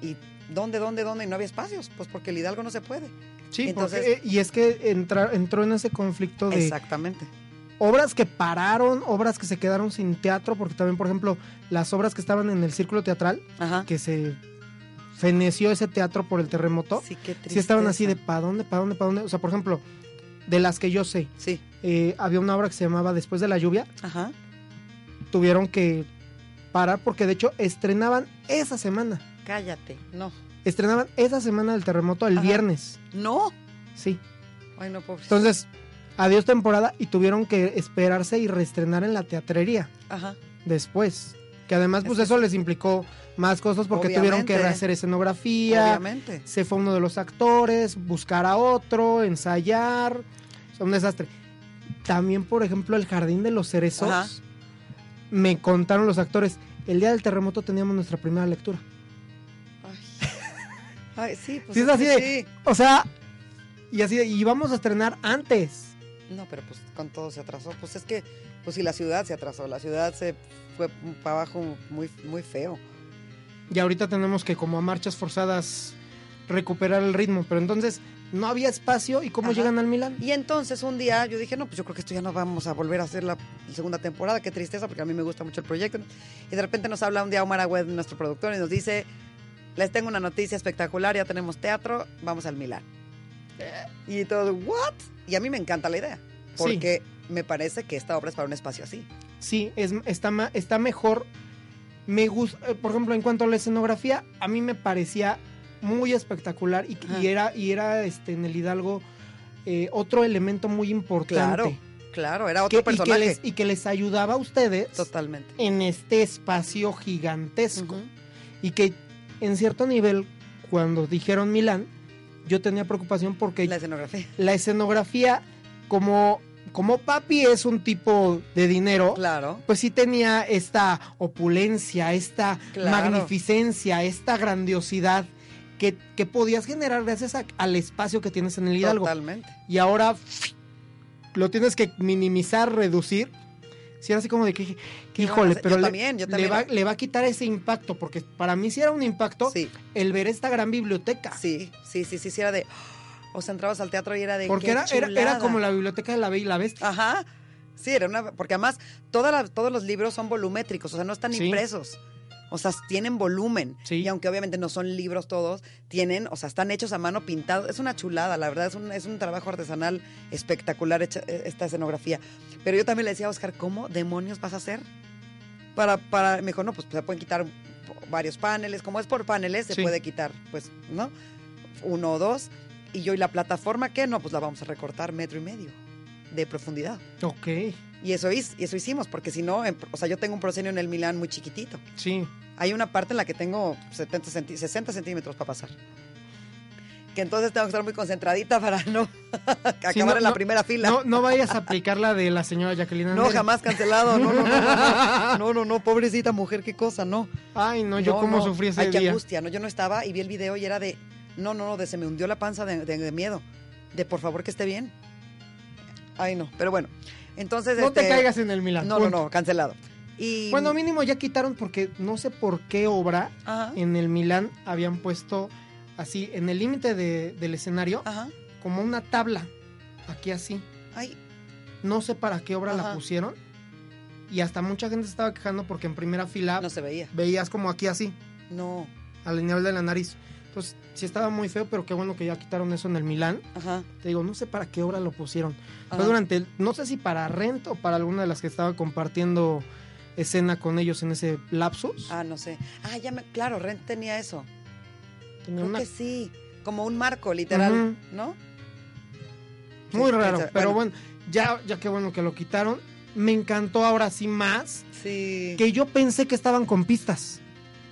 Y ¿dónde, dónde, dónde? Y no había espacios, pues porque el Hidalgo no se puede. Sí, Entonces- porque, eh, y es que entra- entró en ese conflicto de Exactamente. obras que pararon, obras que se quedaron sin teatro, porque también, por ejemplo, las obras que estaban en el círculo teatral, Ajá. que se feneció ese teatro por el terremoto, Sí, qué sí estaban así de ¿para dónde, para dónde, para dónde? O sea, por ejemplo, de las que yo sé, Sí. eh, había una obra que se llamaba Después de la lluvia, Ajá. tuvieron que parar porque de hecho estrenaban esa semana, Cállate. No. Estrenaban esa semana del terremoto el Ajá. viernes, No. sí. Ay, no, pobre. Entonces, adiós temporada y tuvieron que esperarse y reestrenar en la teatrería. Ajá. después. Que además, pues Es que eso les implicó más cosas porque tuvieron que rehacer escenografía. Obviamente. Se fue uno de los actores, buscar a otro, ensayar. O sea, un desastre. También, por ejemplo, el Jardín de los Cerezos. Ajá. Me contaron los actores. El día del terremoto teníamos nuestra primera lectura. Ay. Sí, pues Sí, es así que de- sí. O sea, y así, de- y íbamos a estrenar antes. No, pero pues con todo se atrasó. Pues es que, pues si la ciudad se atrasó, la ciudad se fue para abajo muy, muy feo. Y ahorita tenemos que, como a marchas forzadas, recuperar el ritmo. Pero entonces, no había espacio. ¿Y cómo Ajá. llegan al Milán? Y entonces un día yo dije, no, pues yo creo que esto ya no vamos a volver a hacer la segunda temporada, qué tristeza, porque a mí me gusta mucho el proyecto. Y de repente nos habla un día Omar Agüed, nuestro productor, y nos dice, les tengo una noticia espectacular, ya tenemos teatro, vamos al Milán. Y todo, ¿what? Y a mí me encanta la idea, porque me parece que esta obra es para un espacio así. Sí, es, está, está mejor. Me gusta, por ejemplo, en cuanto a la escenografía, a mí me parecía muy espectacular y, era, y era este, en el Hidalgo eh, otro elemento muy importante. Claro, claro, era que- otro y, que les, y que les ayudaba a ustedes Totalmente. en este espacio gigantesco. Y que en cierto nivel, cuando dijeron Milán, yo tenía preocupación porque La escenografía. la escenografía, como, como papi es un tipo de dinero, Claro. pues sí tenía esta opulencia, esta Claro. magnificencia, esta grandiosidad que, que podías generar gracias a- al espacio que tienes en el Hidalgo. Totalmente. Y ahora lo tienes que minimizar, reducir. Sí, era así como de que, híjole, yo pero le, también, yo le va, le va a quitar ese impacto, porque para mí sí era un impacto Sí, el ver esta gran biblioteca. sí, sí, sí, sí, sí, era de... O sea, entrabas al teatro y era de... porque era, era, era como la biblioteca de la Bella y la Bestia. Ajá. Sí, era una... Porque además toda la- todos los libros son volumétricos, o sea, no están Sí. impresos. O sea, tienen volumen. Sí. Y aunque obviamente no son libros todos, tienen, o sea, están hechos a mano pintados. Es una chulada, la verdad, es un, es un trabajo artesanal espectacular hecha- eh, esta escenografía. Pero yo también le decía a Oscar, ¿cómo demonios vas a hacer? Para, para, me dijo, no, pues se pueden quitar varios paneles. Como es por paneles, se Sí. puede quitar, pues, ¿no? Uno o dos. Y yo, ¿y la plataforma qué? No, pues la vamos a recortar metro y medio de profundidad. Ok, Y eso, y eso hicimos, porque si no, en- o sea, yo tengo un proscenio en el Milán muy chiquitito. sí. Hay una parte en la que tengo 70 centi- 60 centímetros para pasar. Que entonces tengo que estar muy concentradita para no acabar Sí, no, en la no, primera fila. No, no vayas a aplicar la de la señora Jacqueline No, Andere. jamás cancelado. No, no, no, no, no, no, no, pobrecita mujer, qué cosa, no. Ay, no, yo No, cómo no. sufrí ese Ay, qué día. angustia, ¿no? Yo no estaba y vi el video y era de, no, no, no, de se me hundió la panza de, de- de miedo. De por favor que esté bien. Ay, no, pero bueno. Entonces, No te este, caigas en el Milán. No, no, no, cancelado. Y, Bueno, mínimo ya quitaron porque no sé por qué obra Ajá, en el Milán habían puesto así en el límite de- del escenario ajá. como una tabla aquí así. Ay, No sé para qué obra la pusieron y hasta mucha gente se estaba quejando porque en primera fila no se veía. veías como aquí así No, al nivel de la nariz. Entonces sí estaba muy feo, pero qué bueno que ya quitaron eso en el Milán. ajá. Te digo, no sé para qué obra lo pusieron. Fue ajá. durante, el- no sé si para Rent o para alguna de las que estaba compartiendo escena con ellos en ese lapsus. Ah, no sé. Ah, ya me, claro, Rent tenía eso. Tenía Creo una- que sí. Como un marco, literal. ¿no? Muy Sí, raro, pero bueno, ya, ya qué bueno que lo quitaron. Me encantó ahora sí más Sí. que yo pensé que estaban con pistas.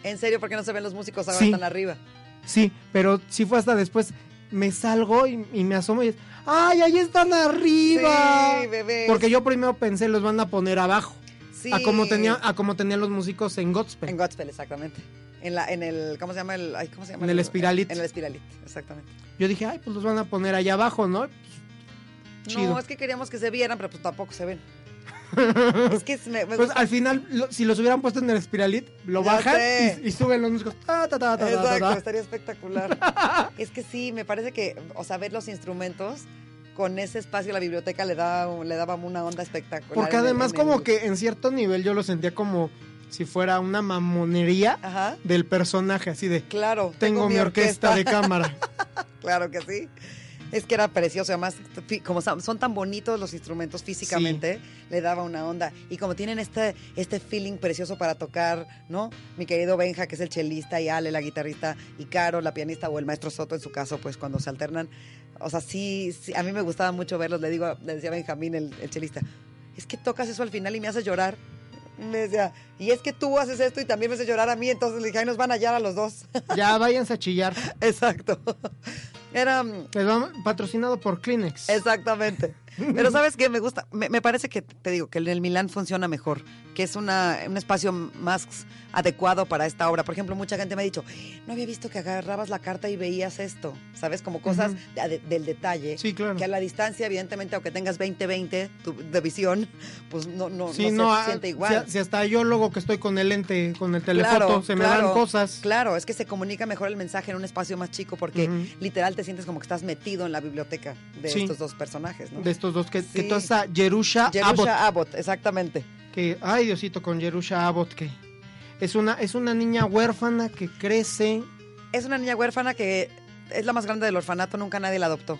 En serio, ¿por qué no se ven los músicos ahora Sí. tan arriba? Sí, pero sí fue hasta después. Me salgo y, y me asomo y es, ¡ay, ahí están arriba! Sí, bebés. Porque yo primero pensé los van a poner abajo. Sí. A como tenía, a como tenían los músicos en Godspell. En Godspell, exactamente. En la, en el, ¿cómo se llama el, ay, ¿cómo se llama? En el Espiralit. En el Espiralit, exactamente. Yo dije, ay, pues los van a poner allá abajo, ¿no? Chido. No, es que queríamos que se vieran, pero pues tampoco se ven. es que me, me Pues al final, lo- si los hubieran puesto en el Espiralit, lo Ya bajan y, y suben los músicos. Ta, ta, ta, ta, ta, Exacto, ta. estaría espectacular. es que sí, me parece que, o sea, ver los instrumentos con ese espacio la biblioteca le da le daba una onda espectacular. Porque el- además el- como que en cierto nivel yo lo sentía como si fuera una mamonería Ajá, del personaje, así de, claro. tengo, mi orquesta, de cámara. Claro que sí. Es que era precioso, además, como son tan bonitos los instrumentos físicamente, le daba una onda. Y como tienen este, este feeling precioso para tocar, ¿no? Mi querido Benja, que es el chelista, y Ale, la guitarrista, y Caro, la pianista, o el maestro Soto, en su caso, pues cuando se alternan. O sea, sí, sí, a mí me gustaba mucho verlos. Le digo, le decía Benjamín, el, el chelista, es que tocas eso al final y me haces llorar. Y me decía, y es que tú haces esto y también me haces llorar a mí, entonces le dije, ahí nos van a hallar a los dos. ya váyanse a chillar. Exacto. Era, mm, patrocinado por Kleenex. Exactamente. Pero ¿sabes qué? Me gusta, me, me parece que, te digo, que el Milán funciona mejor, que es una, un espacio más adecuado para esta obra. Por ejemplo, mucha gente me ha dicho, no había visto que agarrabas la carta y veías esto, ¿sabes? Como cosas Ujú. de- de- del detalle. Sí, claro. Que a la distancia, evidentemente, aunque tengas 20-20 tu- de visión, pues no, no, Sí, no no, se ah, siente igual. Si, si hasta yo luego que estoy con el lente, con el telefoto, se me dan cosas. Claro, es que se comunica mejor el mensaje en un espacio más chico porque Ujú. literal te sientes como que estás metido en la biblioteca de Sí. estos dos personajes, ¿no? De estos dos, que, que Sí. toda esa Jerusha Abbott, Abbott, exactamente. Que, ay Diosito, con Jerusha Abbott, que es una, es una niña huérfana que crece, Es una niña huérfana que es la más grande del orfanato, nunca nadie la adoptó.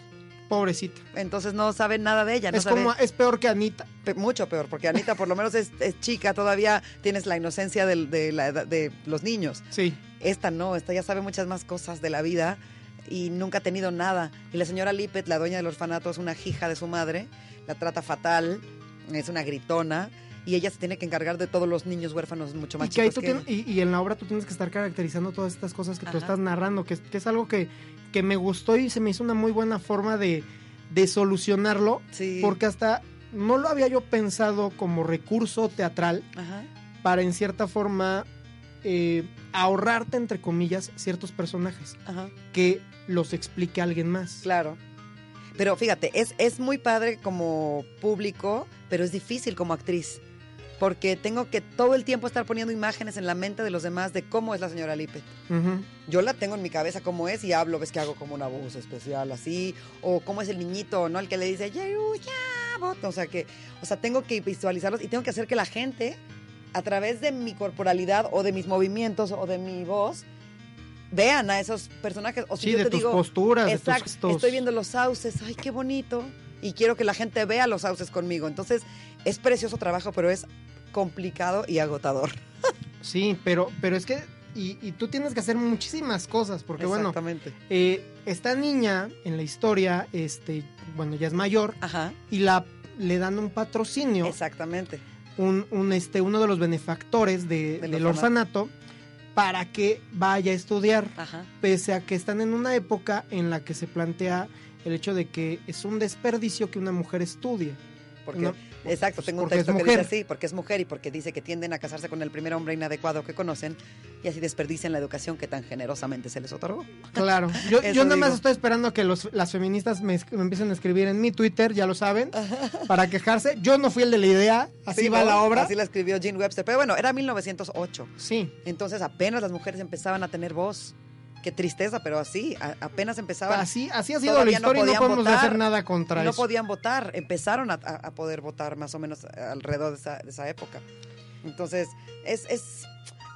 pobrecita. Entonces no sabe nada de ella, no es sabe como, es peor que Anita. pe- mucho peor, porque Anita por lo menos es, es chica, todavía tienes la inocencia de, la de los niños. Sí. Esta no, esta ya sabe muchas más cosas de la vida y nunca ha tenido nada. Y la señora Lippet, la dueña del orfanato, es una hija de su madre, la trata fatal es una gritona y ella se tiene que encargar de todos los niños huérfanos mucho más y, que ahí chicos tú que tienes- y, y en la obra tú tienes que estar caracterizando todas estas cosas que tú Ajá. estás narrando, que, es- que es algo que, que me gustó y se me hizo una muy buena forma de, de solucionarlo, Sí. porque hasta no lo había yo pensado como recurso teatral Ajá. para en cierta forma eh, ahorrarte, entre comillas, ciertos personajes, Ajá. que los explique alguien más. Claro. Pero fíjate, es, es muy padre como público, pero es difícil como actriz. Porque tengo que todo el tiempo estar poniendo imágenes en la mente de los demás de cómo es la señora Lippet. Ujú. Yo la tengo en mi cabeza cómo es y hablo, ves que hago como una voz especial así, o cómo es el niñito, ¿no? El que le dice, o sea que, o sea, tengo que visualizarlos y tengo que hacer que la gente, a través de mi corporalidad o de mis movimientos o de mi voz, vean a esos personajes. O si Sí, yo de te tus digo, posturas, de tus exacto, gestos. estoy viendo los sauces, ay, qué bonito, y quiero que la gente vea los sauces conmigo. Entonces, es precioso trabajo, pero es complicado y agotador. Sí, pero, pero es que, y, y tú tienes que hacer muchísimas cosas, porque bueno, Exactamente. eh, esta niña en la historia, este, bueno, ya es mayor, Ajá, y la le dan un patrocinio, exactamente. un, un, este, uno de los benefactores de- Del del orfanato, para que vaya a estudiar, Ajá. pese a que están en una época en la que se plantea el hecho de que es un desperdicio que una mujer estudie. Porque, exacto, pues tengo un texto que dice mujer. así, porque es mujer y porque dice que tienden a casarse con el primer hombre inadecuado que conocen y así desperdician la educación que tan generosamente se les otorgó. Claro, yo, yo nada más estoy esperando que los, las feministas me, empiecen a escribir en mi Twitter, ya lo saben, para quejarse. Yo no fui el de la idea, así Sí, va ¿no? la obra. Así la escribió Jean Webster. Pero bueno, era 1908. Sí, Entonces apenas las mujeres empezaban a tener voz. Qué tristeza, pero así, a- apenas empezaban. así, así ha sido la Todavía no historia y no podemos votar. hacer nada contra no eso. podían votar, empezaron a, a- a poder votar más o menos alrededor de esa, de esa época. Entonces, es, es,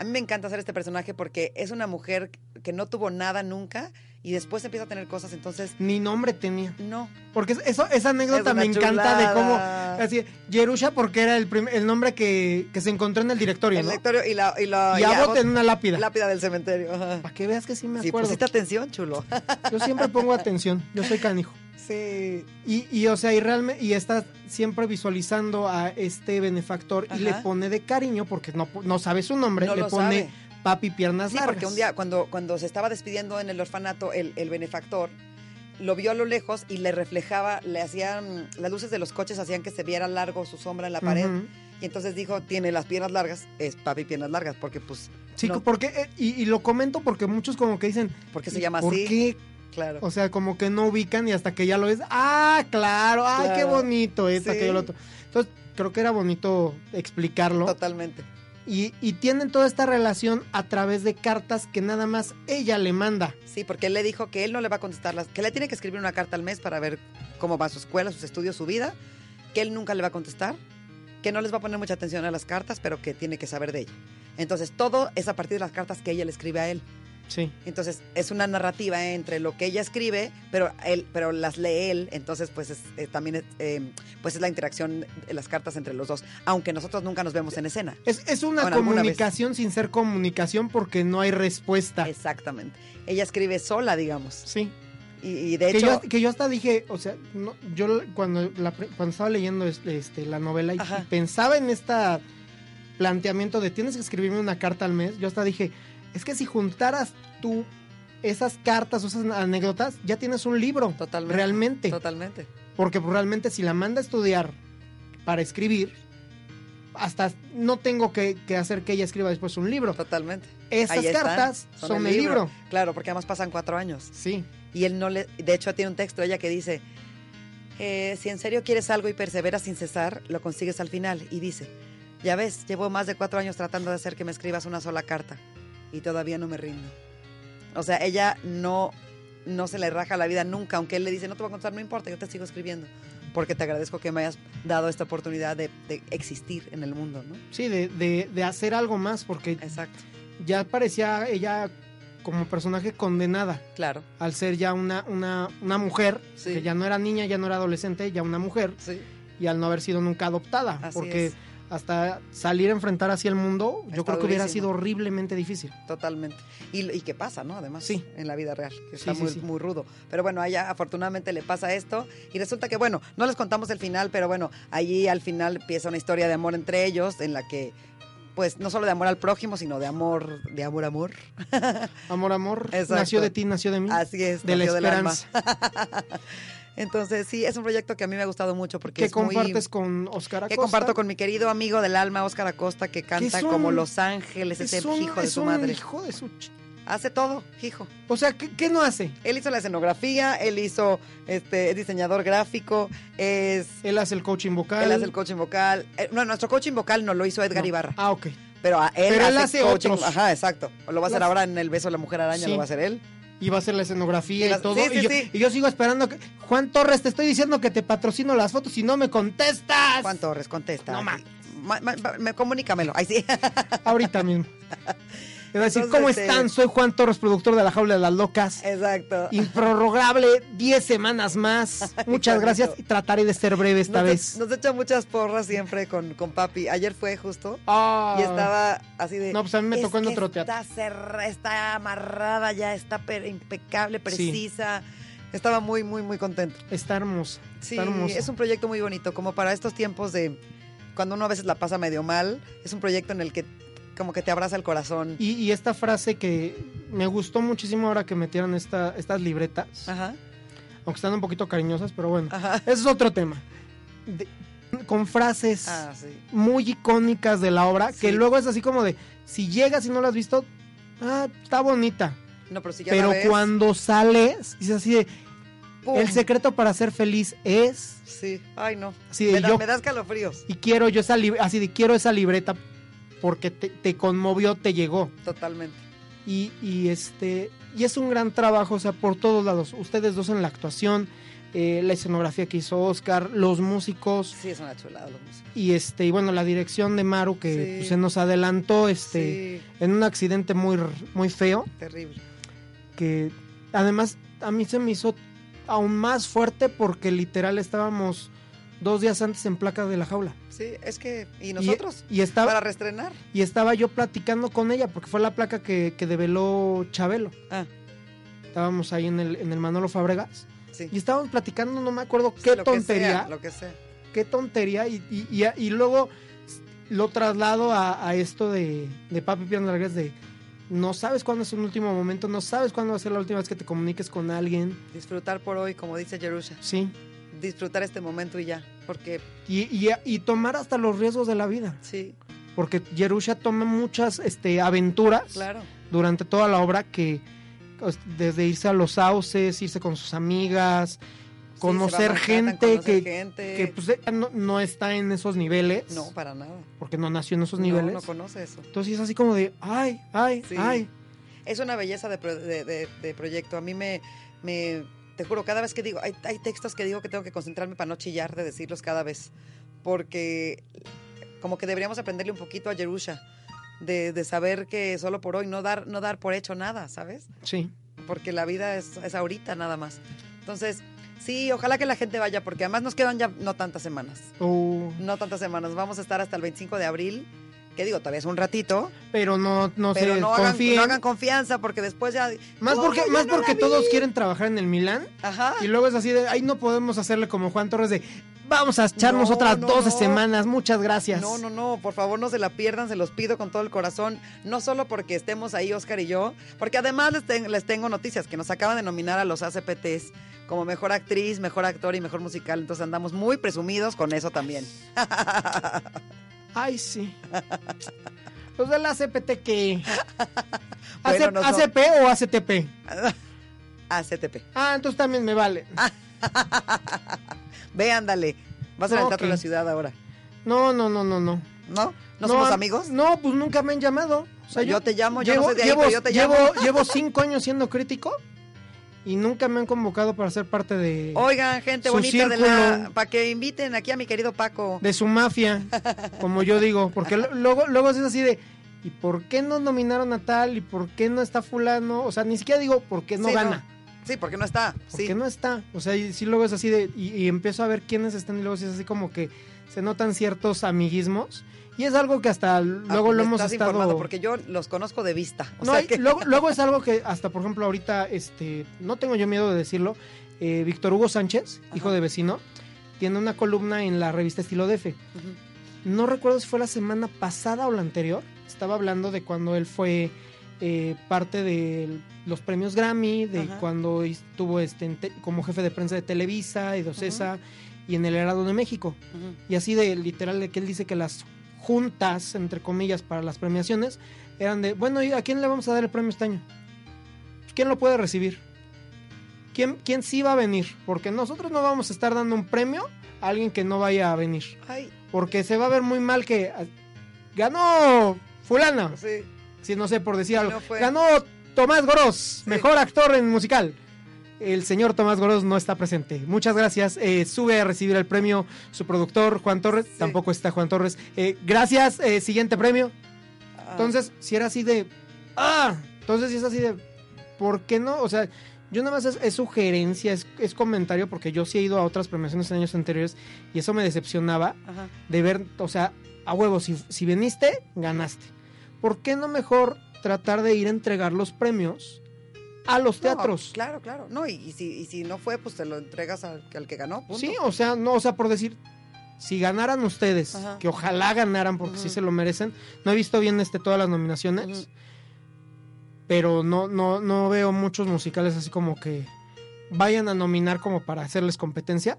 a mí me encanta hacer este personaje porque es una mujer que no tuvo nada nunca y después empieza a tener cosas, entonces, Ni nombre tenía. no. Porque es- eso, esa anécdota Es me encanta de cómo. Así, Yerusha, porque era el, prim- el nombre que, que se encontró en el directorio, El ¿no? lectorio y la... Y, la, y y Abbott en una lápida. lápida del cementerio. ajá. Para que veas que sí me Sí, acuerdo. pusiste atención, chulo. Yo siempre pongo atención. Yo soy canijo. sí. Y, y, o sea, y realmente, y está siempre visualizando a este benefactor y le pone de cariño, porque no, no sabe su nombre, No le pone sabe. Papi piernas Sí, largas. porque un día cuando, cuando se estaba despidiendo en el orfanato el, el benefactor, lo vio a lo lejos y le reflejaba, le hacían, las luces de los coches hacían que se viera largo su sombra en la pared. Y entonces dijo, tiene las piernas largas, es papi piernas largas, porque pues, Sí, no, porque, eh, y, y lo comento porque muchos como que dicen, porque se llama ¿por así. qué? Claro. O sea, como que no ubican y hasta que ya lo ves, ah, claro, ay, qué bonito, esto, Sí. aquello, lo otro. Entonces, creo que era bonito explicarlo. Totalmente. Y, y tienen toda esta relación a través de cartas que nada más ella le manda. Sí, porque él le dijo que él no le va a contestar las, que le tiene que escribir una carta al mes para ver cómo va su escuela, sus estudios, su vida, que él nunca le va a contestar, que no les va a poner mucha atención a las cartas, pero que tiene que saber de ella. Entonces, todo es a partir de las cartas que ella le escribe a él. Sí. Entonces, es una narrativa entre lo que ella escribe, pero él, pero las lee él, entonces pues es, eh, también es, eh, pues es la interacción de las cartas entre los dos, aunque nosotros nunca nos vemos en escena. Es, es una Bueno, comunicación sin ser comunicación porque no hay respuesta. Exactamente. Ella escribe sola, digamos. Sí. Y, y de que, hecho, yo, que yo hasta dije, o sea, no, yo cuando, la, cuando estaba leyendo este, este, la novela y, y pensaba en este planteamiento de tienes que escribirme una carta al mes, yo hasta dije, es que si juntaras tú esas cartas o esas anécdotas, ya tienes un libro. Totalmente. Realmente. totalmente. Porque pues, realmente si la manda a estudiar para escribir, hasta no tengo que, que hacer que ella escriba después un libro. Totalmente. Están, cartas son, el libro. Claro, porque además pasan cuatro años. Sí. Y él no le. De hecho, tiene un texto ella que dice: eh, Si en serio quieres algo y perseveras sin cesar, lo consigues al final. Y dice: Ya ves, llevo más de cuatro años tratando de hacer que me escribas una sola carta. Y todavía no me rindo. O sea, ella no, no se le raja la vida nunca, aunque él le dice: No te voy a contar, no importa, yo te sigo escribiendo. Porque te agradezco que me hayas dado esta oportunidad de, de existir en el mundo, ¿no? Sí, de, de, de hacer algo más, porque Exacto. ya parecía ella como personaje condenada Claro. al ser ya una, una, una mujer, Sí. que ya no era niña, ya no era adolescente, ya una mujer, Sí. y al no haber sido nunca adoptada, Así porque es. Hasta salir a enfrentar hacia el mundo, yo creo que hubiera durísimo. sido horriblemente difícil. Totalmente. Y, y qué pasa, ¿no? Además, Sí. en la vida real, que está Sí, muy, sí. muy rudo. Pero bueno, a ella afortunadamente le pasa esto. Y resulta que, bueno, no les contamos el final, pero bueno, allí al final empieza una historia de amor entre ellos, en la que, pues, no solo de amor al prójimo, sino de amor, de amor, amor. Amor, amor, Exacto. nació de ti, nació de mí. Así es, de la nació del alma. Entonces, sí, es un proyecto que a mí me ha gustado mucho porque que es muy- compartes con Oscar Acosta. que comparto con mi querido amigo del alma, Óscar Acosta, que canta un- como Los Ángeles, ese es un, hijo de es su un madre. hijo de su... ch- Hace todo, hijo. O sea, ¿qué, qué no hace? Él hizo la escenografía, él hizo, este, es diseñador gráfico, es, Él hace el coaching vocal. él hace el coaching vocal. Eh, no, nuestro coaching vocal no lo hizo Edgar No. Ibarra, Ah, ok. pero a él, Pero él hace, hace coaching. otros. Ajá, exacto. Lo va a hacer ahora en el beso de la mujer araña, Sí. lo va a hacer él. Y va a hacer la escenografía Y todo. sí, sí, y, yo, sí. y yo sigo esperando que. Juan Torres, te estoy diciendo que te patrocino las fotos y no me contestas. Juan Torres, contesta. No, me, comunícamelo. Ahí sí. Ahorita mismo. Le voy a decir, Entonces, ¿cómo están? Soy Juan Torres, productor de La Jaula de las Locas. exacto. Improrrogable, 10 semanas más. Muchas gracias y trataré de ser breve esta nos, vez. Nos echa muchas porras siempre con, con papi. Ayer fue justo. Ah. Y estaba así de. No, pues a mí me "Es tocó en otro teatro". Está, cerra- está amarrada ya, está per- impecable, precisa. Estaba muy, muy, muy contento. Está hermosa. Sí, está es un proyecto muy bonito, como para estos tiempos de cuando uno a veces la pasa medio mal. Es un proyecto en el que como que te abraza el corazón. Y, y esta frase que me gustó muchísimo ahora que metieron esta, estas libretas, Ajá, aunque están un poquito cariñosas, pero bueno, ajá. ese es otro tema. De- con frases Ah, sí. muy icónicas de la obra, que luego es así como de, si llegas y no la has visto, ah, está bonita. No, pero si ya pero la ves, cuando sales, dices así de, ¡pum! el secreto para ser feliz es, Sí, ay no. así de me, da, yo, me das calofríos. y quiero yo esa libreta, así de, quiero esa libreta porque te, te conmovió, te llegó. Totalmente. Y, y este y es un gran trabajo, o sea, por todos lados. Ustedes dos en la actuación, eh, la escenografía que hizo Oscar, los músicos Sí, es una chulada los músicos. y este y bueno la dirección de Maru que Sí. pues, se nos adelantó este Sí, en un accidente muy muy feo terrible. que además a mí se me hizo aún más fuerte porque literal estábamos dos días antes en placa de la jaula Sí, es que. ¿Y nosotros? y, estaba Para reestrenar. y estaba yo platicando con ella porque fue la placa que, que develó Chabelo Ah, estábamos ahí en el en el Manolo Fabregas sí. Y estábamos platicando, no me acuerdo Sí, qué que tontería, sea, lo que sea. qué tontería, y, y, y, y luego lo traslado a, a esto de, de Papi Piano de no sabes cuándo es un último momento, no sabes cuándo va a ser la última vez que te comuniques con alguien, Disfrutar por hoy, como dice Jerusha. sí, Disfrutar este momento y ya. Porque, y, y, y tomar hasta los riesgos de la vida, sí, porque Jerusha toma muchas este, aventuras claro. durante toda la obra que pues, desde irse a los sauces, irse con sus amigas, conocer gente conocer que, gente. que pues no, no está en esos niveles. No, para nada. porque no nació en esos No, niveles. No, conoce eso. Entonces es así como de, ay, ay, Sí. ay. Es una belleza de, pro- de- de- de proyecto. A mí me, me, te juro, cada vez que digo, hay, hay textos que digo que tengo que concentrarme para no chillar de decirlos cada vez. Porque como que deberíamos aprenderle un poquito a Jerusha. De, de saber que solo por hoy no dar, no dar por hecho nada, ¿sabes? Sí. Porque la vida es, es ahorita nada más. Entonces, sí, ojalá que la gente vaya, porque además nos quedan ya no tantas semanas. O- No tantas semanas. Vamos a estar hasta el 25 de abril. Que digo, todavía es un ratito. pero no, no pero se no hagan, confíen. no hagan confianza porque después ya... más ¿Cómo? porque, más no porque todos quieren trabajar en el Milán. Ajá. Y luego es así de, ay, no podemos hacerle como Juan Torres de, vamos a echarnos No, otras no, 12 no. semanas, muchas gracias. No, no, no, por favor no se la pierdan, se los pido con todo el corazón, no solo porque estemos ahí Oscar y yo, porque además les, ten- les tengo noticias que nos acaban de nominar a los ACPTs como mejor actriz, mejor actor y mejor musical, entonces andamos muy presumidos con eso también. Ay, sí. Los de la ACPT que... Bueno, no son- ¿ACP o ACTP? ACTP. Ah, entonces también me vale. Ve, ándale. Vas al No, Teatro de ok. la Ciudad ahora. No, no, no, no, no. ¿No? ¿No, somos a- amigos? No, pues nunca me han llamado. O sea, Yo te llamo, yo no llevo, soy de ahí, llevo, pero yo te llevo, llamo. llevo cinco años siendo crítico y nunca me han convocado para ser parte de, Oigan, gente Su bonita de la... Para que inviten aquí a mi querido Paco. de su mafia, como yo digo. Porque luego, luego es así de, ¿y por qué no nominaron a tal? ¿Y por qué no está fulano? O sea, ni siquiera digo por qué no Sí, gana. Sí, porque no está. ¿Por Sí. no está? O sea, y sí luego es así de, y, y empiezo a ver quiénes están y luego es así como que se notan ciertos amiguismos. Y es algo que hasta luego Ah, lo me hemos estás estado... informando porque yo los conozco de vista. O No, sea hay- que- luego, luego es algo que hasta, por ejemplo, ahorita, este, no tengo yo miedo de decirlo, eh, Víctor Hugo Sánchez, hijo de vecino, tiene una columna en la revista Estilo DF. Ujú. No recuerdo si fue la semana pasada o la anterior. Estaba hablando de cuando él fue eh, parte de los premios Grammy, de Ajá. cuando estuvo este, como jefe de prensa de Televisa y de Ocesa y en el Herado de México. Y así de literal de que él dice que las juntas, entre comillas, para las premiaciones eran de, bueno, ¿y a quién le vamos a dar el premio este año? ¿Quién lo puede recibir? ¿Quién, ¿Quién sí va a venir? Porque nosotros no vamos a estar dando un premio a alguien que no vaya a venir. Ay, Porque se va a ver muy mal que ah, ganó fulano. sí. Si no sé por decir algo. no. Ganó Tomás Goros, mejor actor en musical. El señor Tomás Goros no está presente. Muchas gracias. Eh, sube a recibir el premio su productor Juan Torres. Sí. Tampoco está Juan Torres. Eh, gracias. eh, siguiente premio. Ah, Entonces, si era así de. ¡Ah! Entonces, si es así de. ¿Por qué no? O sea, yo nada más es, es sugerencia, es, es comentario, porque yo sí he ido a otras premiaciones en años anteriores y eso me decepcionaba ajá. de ver, o sea, a huevo, si, si viniste, ganaste. ¿Por qué no mejor tratar de ir a entregar los premios a los No, teatros? claro, claro. No, y, y si, y si no fue, pues te lo entregas al, al que ganó. punto. Sí, o sea, no, o sea, por decir, si ganaran ustedes, Ajá. que ojalá ganaran porque sí se lo merecen. No he visto bien este todas las nominaciones, pero no, no, no veo muchos musicales así como que vayan a nominar como para hacerles competencia.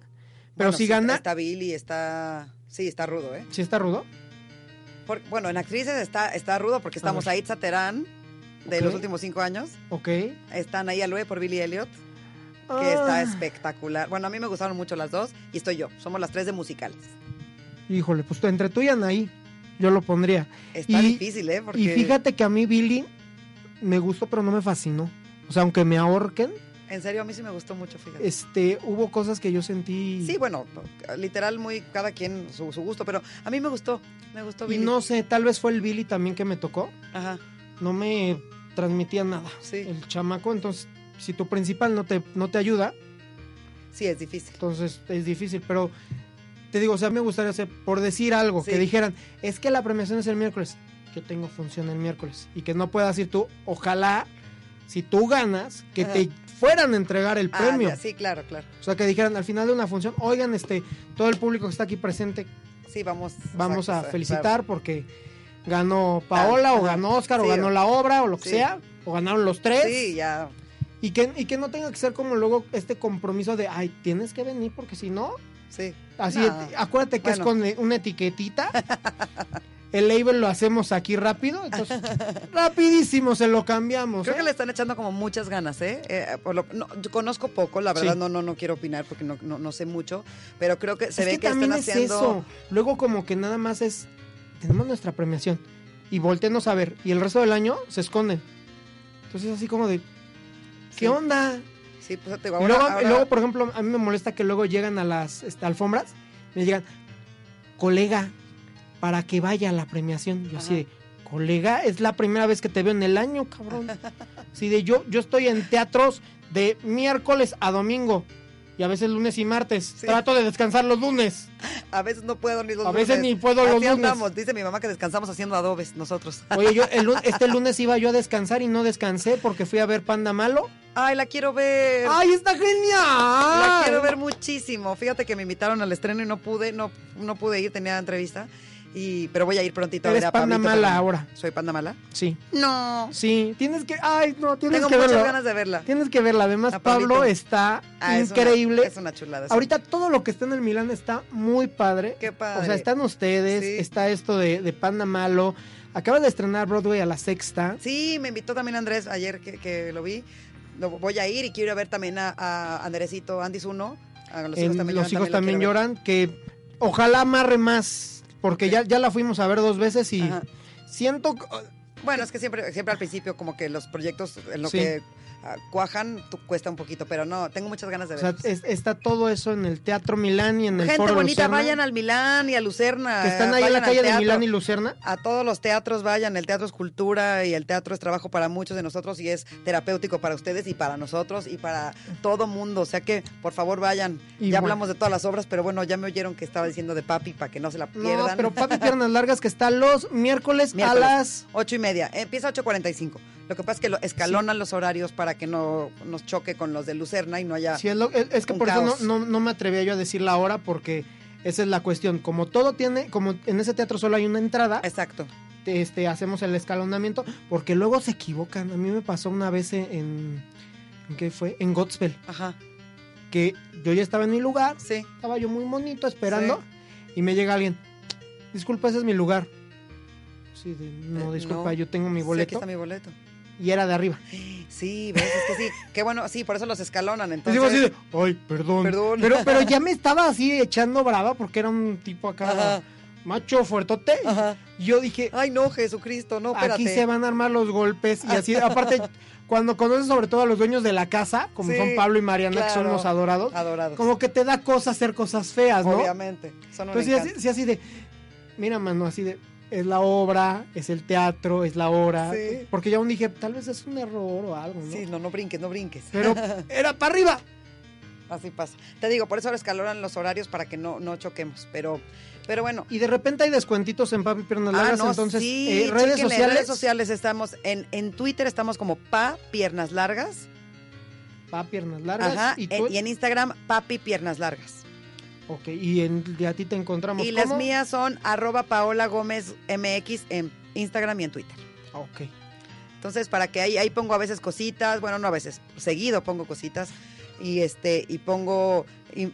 Pero Bueno, si sí, gana, Está Billy, está. Sí, está rudo, ¿eh? ¿sí está rudo? Por- bueno, en actrices está, está rudo porque estamos ver. a Itza Terán, de los últimos cinco años. Ok. Están ahí Alue por Billy Elliot, que Ah, está espectacular. Bueno, a mí me gustaron mucho las dos y estoy yo. Somos las tres de musicales. Híjole, pues entre tú y Anaí, yo lo pondría. Está Y- difícil, ¿eh? Porque Y fíjate que a mí Billy me gustó, pero no me fascinó. O sea, aunque me ahorquen, En serio, a mí sí me gustó mucho, fíjate. este, hubo cosas que yo sentí. Sí, bueno, literal, muy cada quien su, su gusto, pero a mí me gustó. Me gustó y Billy. no sé, tal vez fue el Billy también que me tocó. Ajá, No me transmitía nada. sí. El chamaco, entonces, si tu principal no te, no te ayuda, Sí, es difícil. entonces es difícil. Pero te digo, o sea, me gustaría hacer, por decir algo, Sí. que dijeran, es que la premiación es el miércoles. Yo tengo función el miércoles. Y que no puedas ir tú, ojalá, si tú ganas, que Ajá. te fueran a entregar el Ah, premio. ya, sí, claro, claro. O sea, que dijeran al final de una función, oigan, este, todo el público que está aquí presente, Sí, vamos. vamos exacto, a claro. felicitar porque ganó Paola, o ganó Oscar, o ganó la obra, o lo que sí. sea, o ganaron los tres. Sí, ya. Y que, y que no tenga que ser como luego este compromiso de, ay, tienes que venir porque si no, Sí. así, No. acuérdate que es con e- una etiquetita. el label lo hacemos aquí rápido, entonces rapidísimo se lo cambiamos. Creo ¿eh? que le están echando como muchas ganas, ¿eh? Eh, por lo- no, yo conozco poco, la verdad Sí. no, no, no quiero opinar porque no, no, no sé mucho, pero creo que se es ve que, que, también están es haciendo... eso. Luego como que nada más es, tenemos nuestra premiación y voltenos a ver y el resto del año se esconden. Entonces así como de, ¿qué Sí. onda? Sí, pues te Y ahora, luego, ahora- luego, por ejemplo, a mí me molesta que luego llegan a las este, alfombras, me llegan, colega, para que vaya a la premiación. Yo así de, colega, es la primera vez que te veo en el año, cabrón. Así de, yo, yo estoy en teatros de miércoles a domingo. Y a veces lunes y martes. Sí. Trato de descansar los lunes. a veces no puedo ni los A veces lunes. ni puedo los lunes. andamos. Dice mi mamá que descansamos haciendo adobes nosotros. Oye, yo el este lunes iba yo a descansar y no descansé porque fui a ver Panda Malo. Ay, la quiero ver. ¡Ay, está genial! La quiero ver muchísimo. Fíjate que me invitaron al estreno y no pude, no, no pude ir, tenía entrevista. Y, pero voy a ir prontito a ver a Panda Mala ahora. ¿Soy panda mala? Sí, No. sí. Tienes que... Ay, no, tienes Tengo que muchas verlo. ganas de verla. Tienes que verla. Además, Pablo está Ah, es una- increíble. Es una, chulada. sí. Ahorita todo lo que está en el Milán está muy padre. Qué padre. O sea, están ustedes, Sí. está esto de, de Panda Malo. Acaba de estrenar Broadway a la sexta. Sí, me invitó también Andrés ayer que, que lo vi. Lo voy a ir y quiero ir a ver también a, a Andresito, Andis 1. A los hijos En también los lloran, hijos también ver. lloran. Que ojalá amarre más. Porque ya, ya la fuimos a ver dos veces y Ajá. siento. Bueno, es que siempre, siempre al principio como que los proyectos en lo Sí. que cuajan tú- cuesta un poquito, pero no, tengo muchas ganas de O sea, verlos. es- está todo eso en el Teatro Milán y en el Gente Foro bonita, Lucerna, vayan al Milán y a Lucerna. que están ahí en la calle de. Milán y Lucerna. A todos los teatros vayan, el teatro es cultura y el teatro es trabajo para muchos de nosotros y es terapéutico para ustedes y para nosotros y para todo mundo. O sea que, por favor, vayan. Y ya bueno. hablamos de todas las obras, pero bueno, ya me oyeron que estaba diciendo de Papi para que no se la No, pierdan. pero Papi Piernas Largas que está los miércoles, Miércoles. a las... Ocho y media. Empieza a 8.45. Lo que pasa es que lo escalonan los horarios para que no nos choque con los de Lucerna y no haya... Sí, es, lo- es- es que por eso no, no, no me atrevía yo a decir la hora porque esa es la cuestión. Como todo tiene, como en ese teatro solo hay una entrada, Exacto. este, hacemos el escalonamiento porque luego se equivocan. A mí me pasó una vez en... ¿En qué fue? En Godspell. Ajá. Que yo ya estaba en mi lugar, Sí. estaba yo muy bonito esperando y me llega alguien. Disculpa, ese es mi lugar. Sí, de, no, Eh, disculpa, no. yo tengo mi Sí, aquí boleto. está mi boleto. Y era de arriba. Sí, ves, es que sí. Qué bueno, sí, por eso los escalonan. Entonces, digo así de, ay, perdón. Perdón. Pero, pero ya me estaba así echando brava porque era un tipo acá, Ajá, macho, fuertote. Y yo dije, Ay, no, Jesucristo, no, espérate. aquí se van a armar los golpes. Y así, aparte, cuando conoces sobre todo a los dueños de la casa, como Sí, son Pablo y Mariana, que son los adorados, Adorados. como que te da cosa hacer cosas feas, ¿no? Obviamente. Son un Entonces, sí, encanto. así, sí, así de, mira, mano, así de, es la obra, es el teatro, es la hora. Sí. Porque ya aún dije, tal vez es un error o algo, ¿no? Sí, no, no brinques, no brinques. Pero era para arriba. Así pasa. Te digo, por eso ahora escalonan los horarios para que no, no choquemos. Pero, pero bueno. Y de repente hay descuentitos en Papi Piernas Largas, Ah, no, entonces, sí, eh, redes sociales. redes sociales estamos en, en Twitter estamos como pa piernas largas. Pa Piernas Largas. Ajá. y, en- tú, y en Instagram papi piernas largas. Ok, y en, de a ti te encontramos Y las mías son arroba Paola Gómez MX en Instagram y en Twitter. Ok. Entonces, para que ahí, ahí pongo a veces cositas, bueno, no a veces, seguido pongo cositas y este y pongo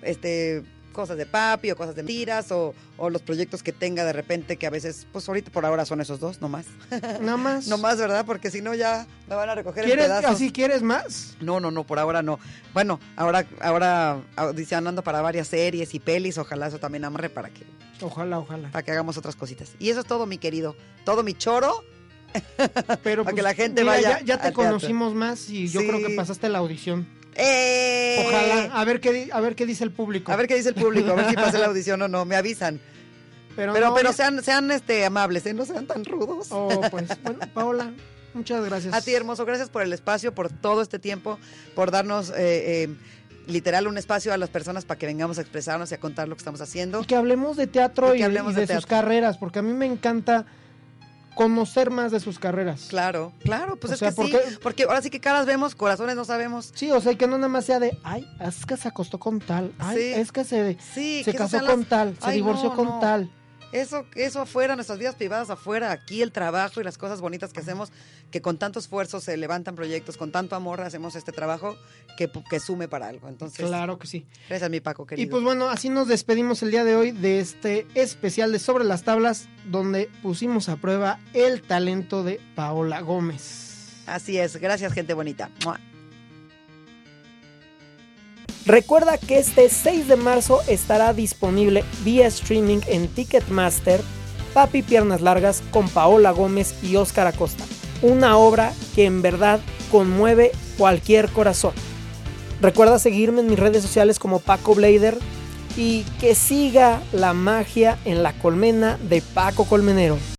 este cosas de papi o cosas de tiras o, o los proyectos que tenga de repente que a veces, pues ahorita por ahora son esos dos, no más. No más, ¿verdad? Porque si no ya me van a recoger en ¿Quieres, pedazos. así quieres más? No, no, no, por ahora no. Bueno, ahora ahora audicionando para varias series y pelis, ojalá eso también amarre para que Ojalá, ojalá. para que hagamos otras cositas. Y eso es todo, mi querido. Todo mi choro. Pero para pues, que la gente mira, vaya Ya, ya te conocimos más y yo Sí. creo que pasaste la audición. ¡Eh! Ojalá. A ver qué, a ver qué dice el público. A ver qué dice el público, a ver si pasa la audición o no, me avisan. Pero, Pero, no, pero ya- sean, sean este amables, ¿eh? no sean tan rudos. Oh, pues, bueno, Paola, muchas gracias. A ti, hermoso, gracias por el espacio, por todo este tiempo, por darnos eh, eh, literal un espacio a las personas para que vengamos a expresarnos y a contar lo que estamos haciendo. Y que hablemos de teatro Y y, de- y de, de sus teatro. carreras, porque a mí me encanta conocer más de sus carreras. Claro, claro, pues O es sea, que ¿por sí, porque ahora sí que caras vemos, corazones no sabemos. Sí, o sea, que no nada más sea de, ay, es que se acostó con tal, ay, Sí. es que se, Sí, se que casó con las- tal, se Ay, divorció no, con no. tal. Eso, eso afuera, nuestras vidas privadas afuera, aquí el trabajo y las cosas bonitas que hacemos, que con tanto esfuerzo se levantan proyectos, con tanto amor hacemos este trabajo que, que sume para algo. Entonces, Claro que sí. gracias mi Paco, querido. Y pues bueno, así nos despedimos el día de hoy de este especial de Sobre las Tablas, donde pusimos a prueba el talento de Paola Gómez. Así es, gracias gente bonita. ¡Mua! Recuerda que este 6 de marzo estará disponible vía streaming en Ticketmaster Papi Piernas Largas con Paola Gómez y Óscar Acosta. Una obra que en verdad conmueve cualquier corazón. Recuerda seguirme en mis redes sociales como Paco Blader y que siga la magia en la colmena de Paco Colmenero.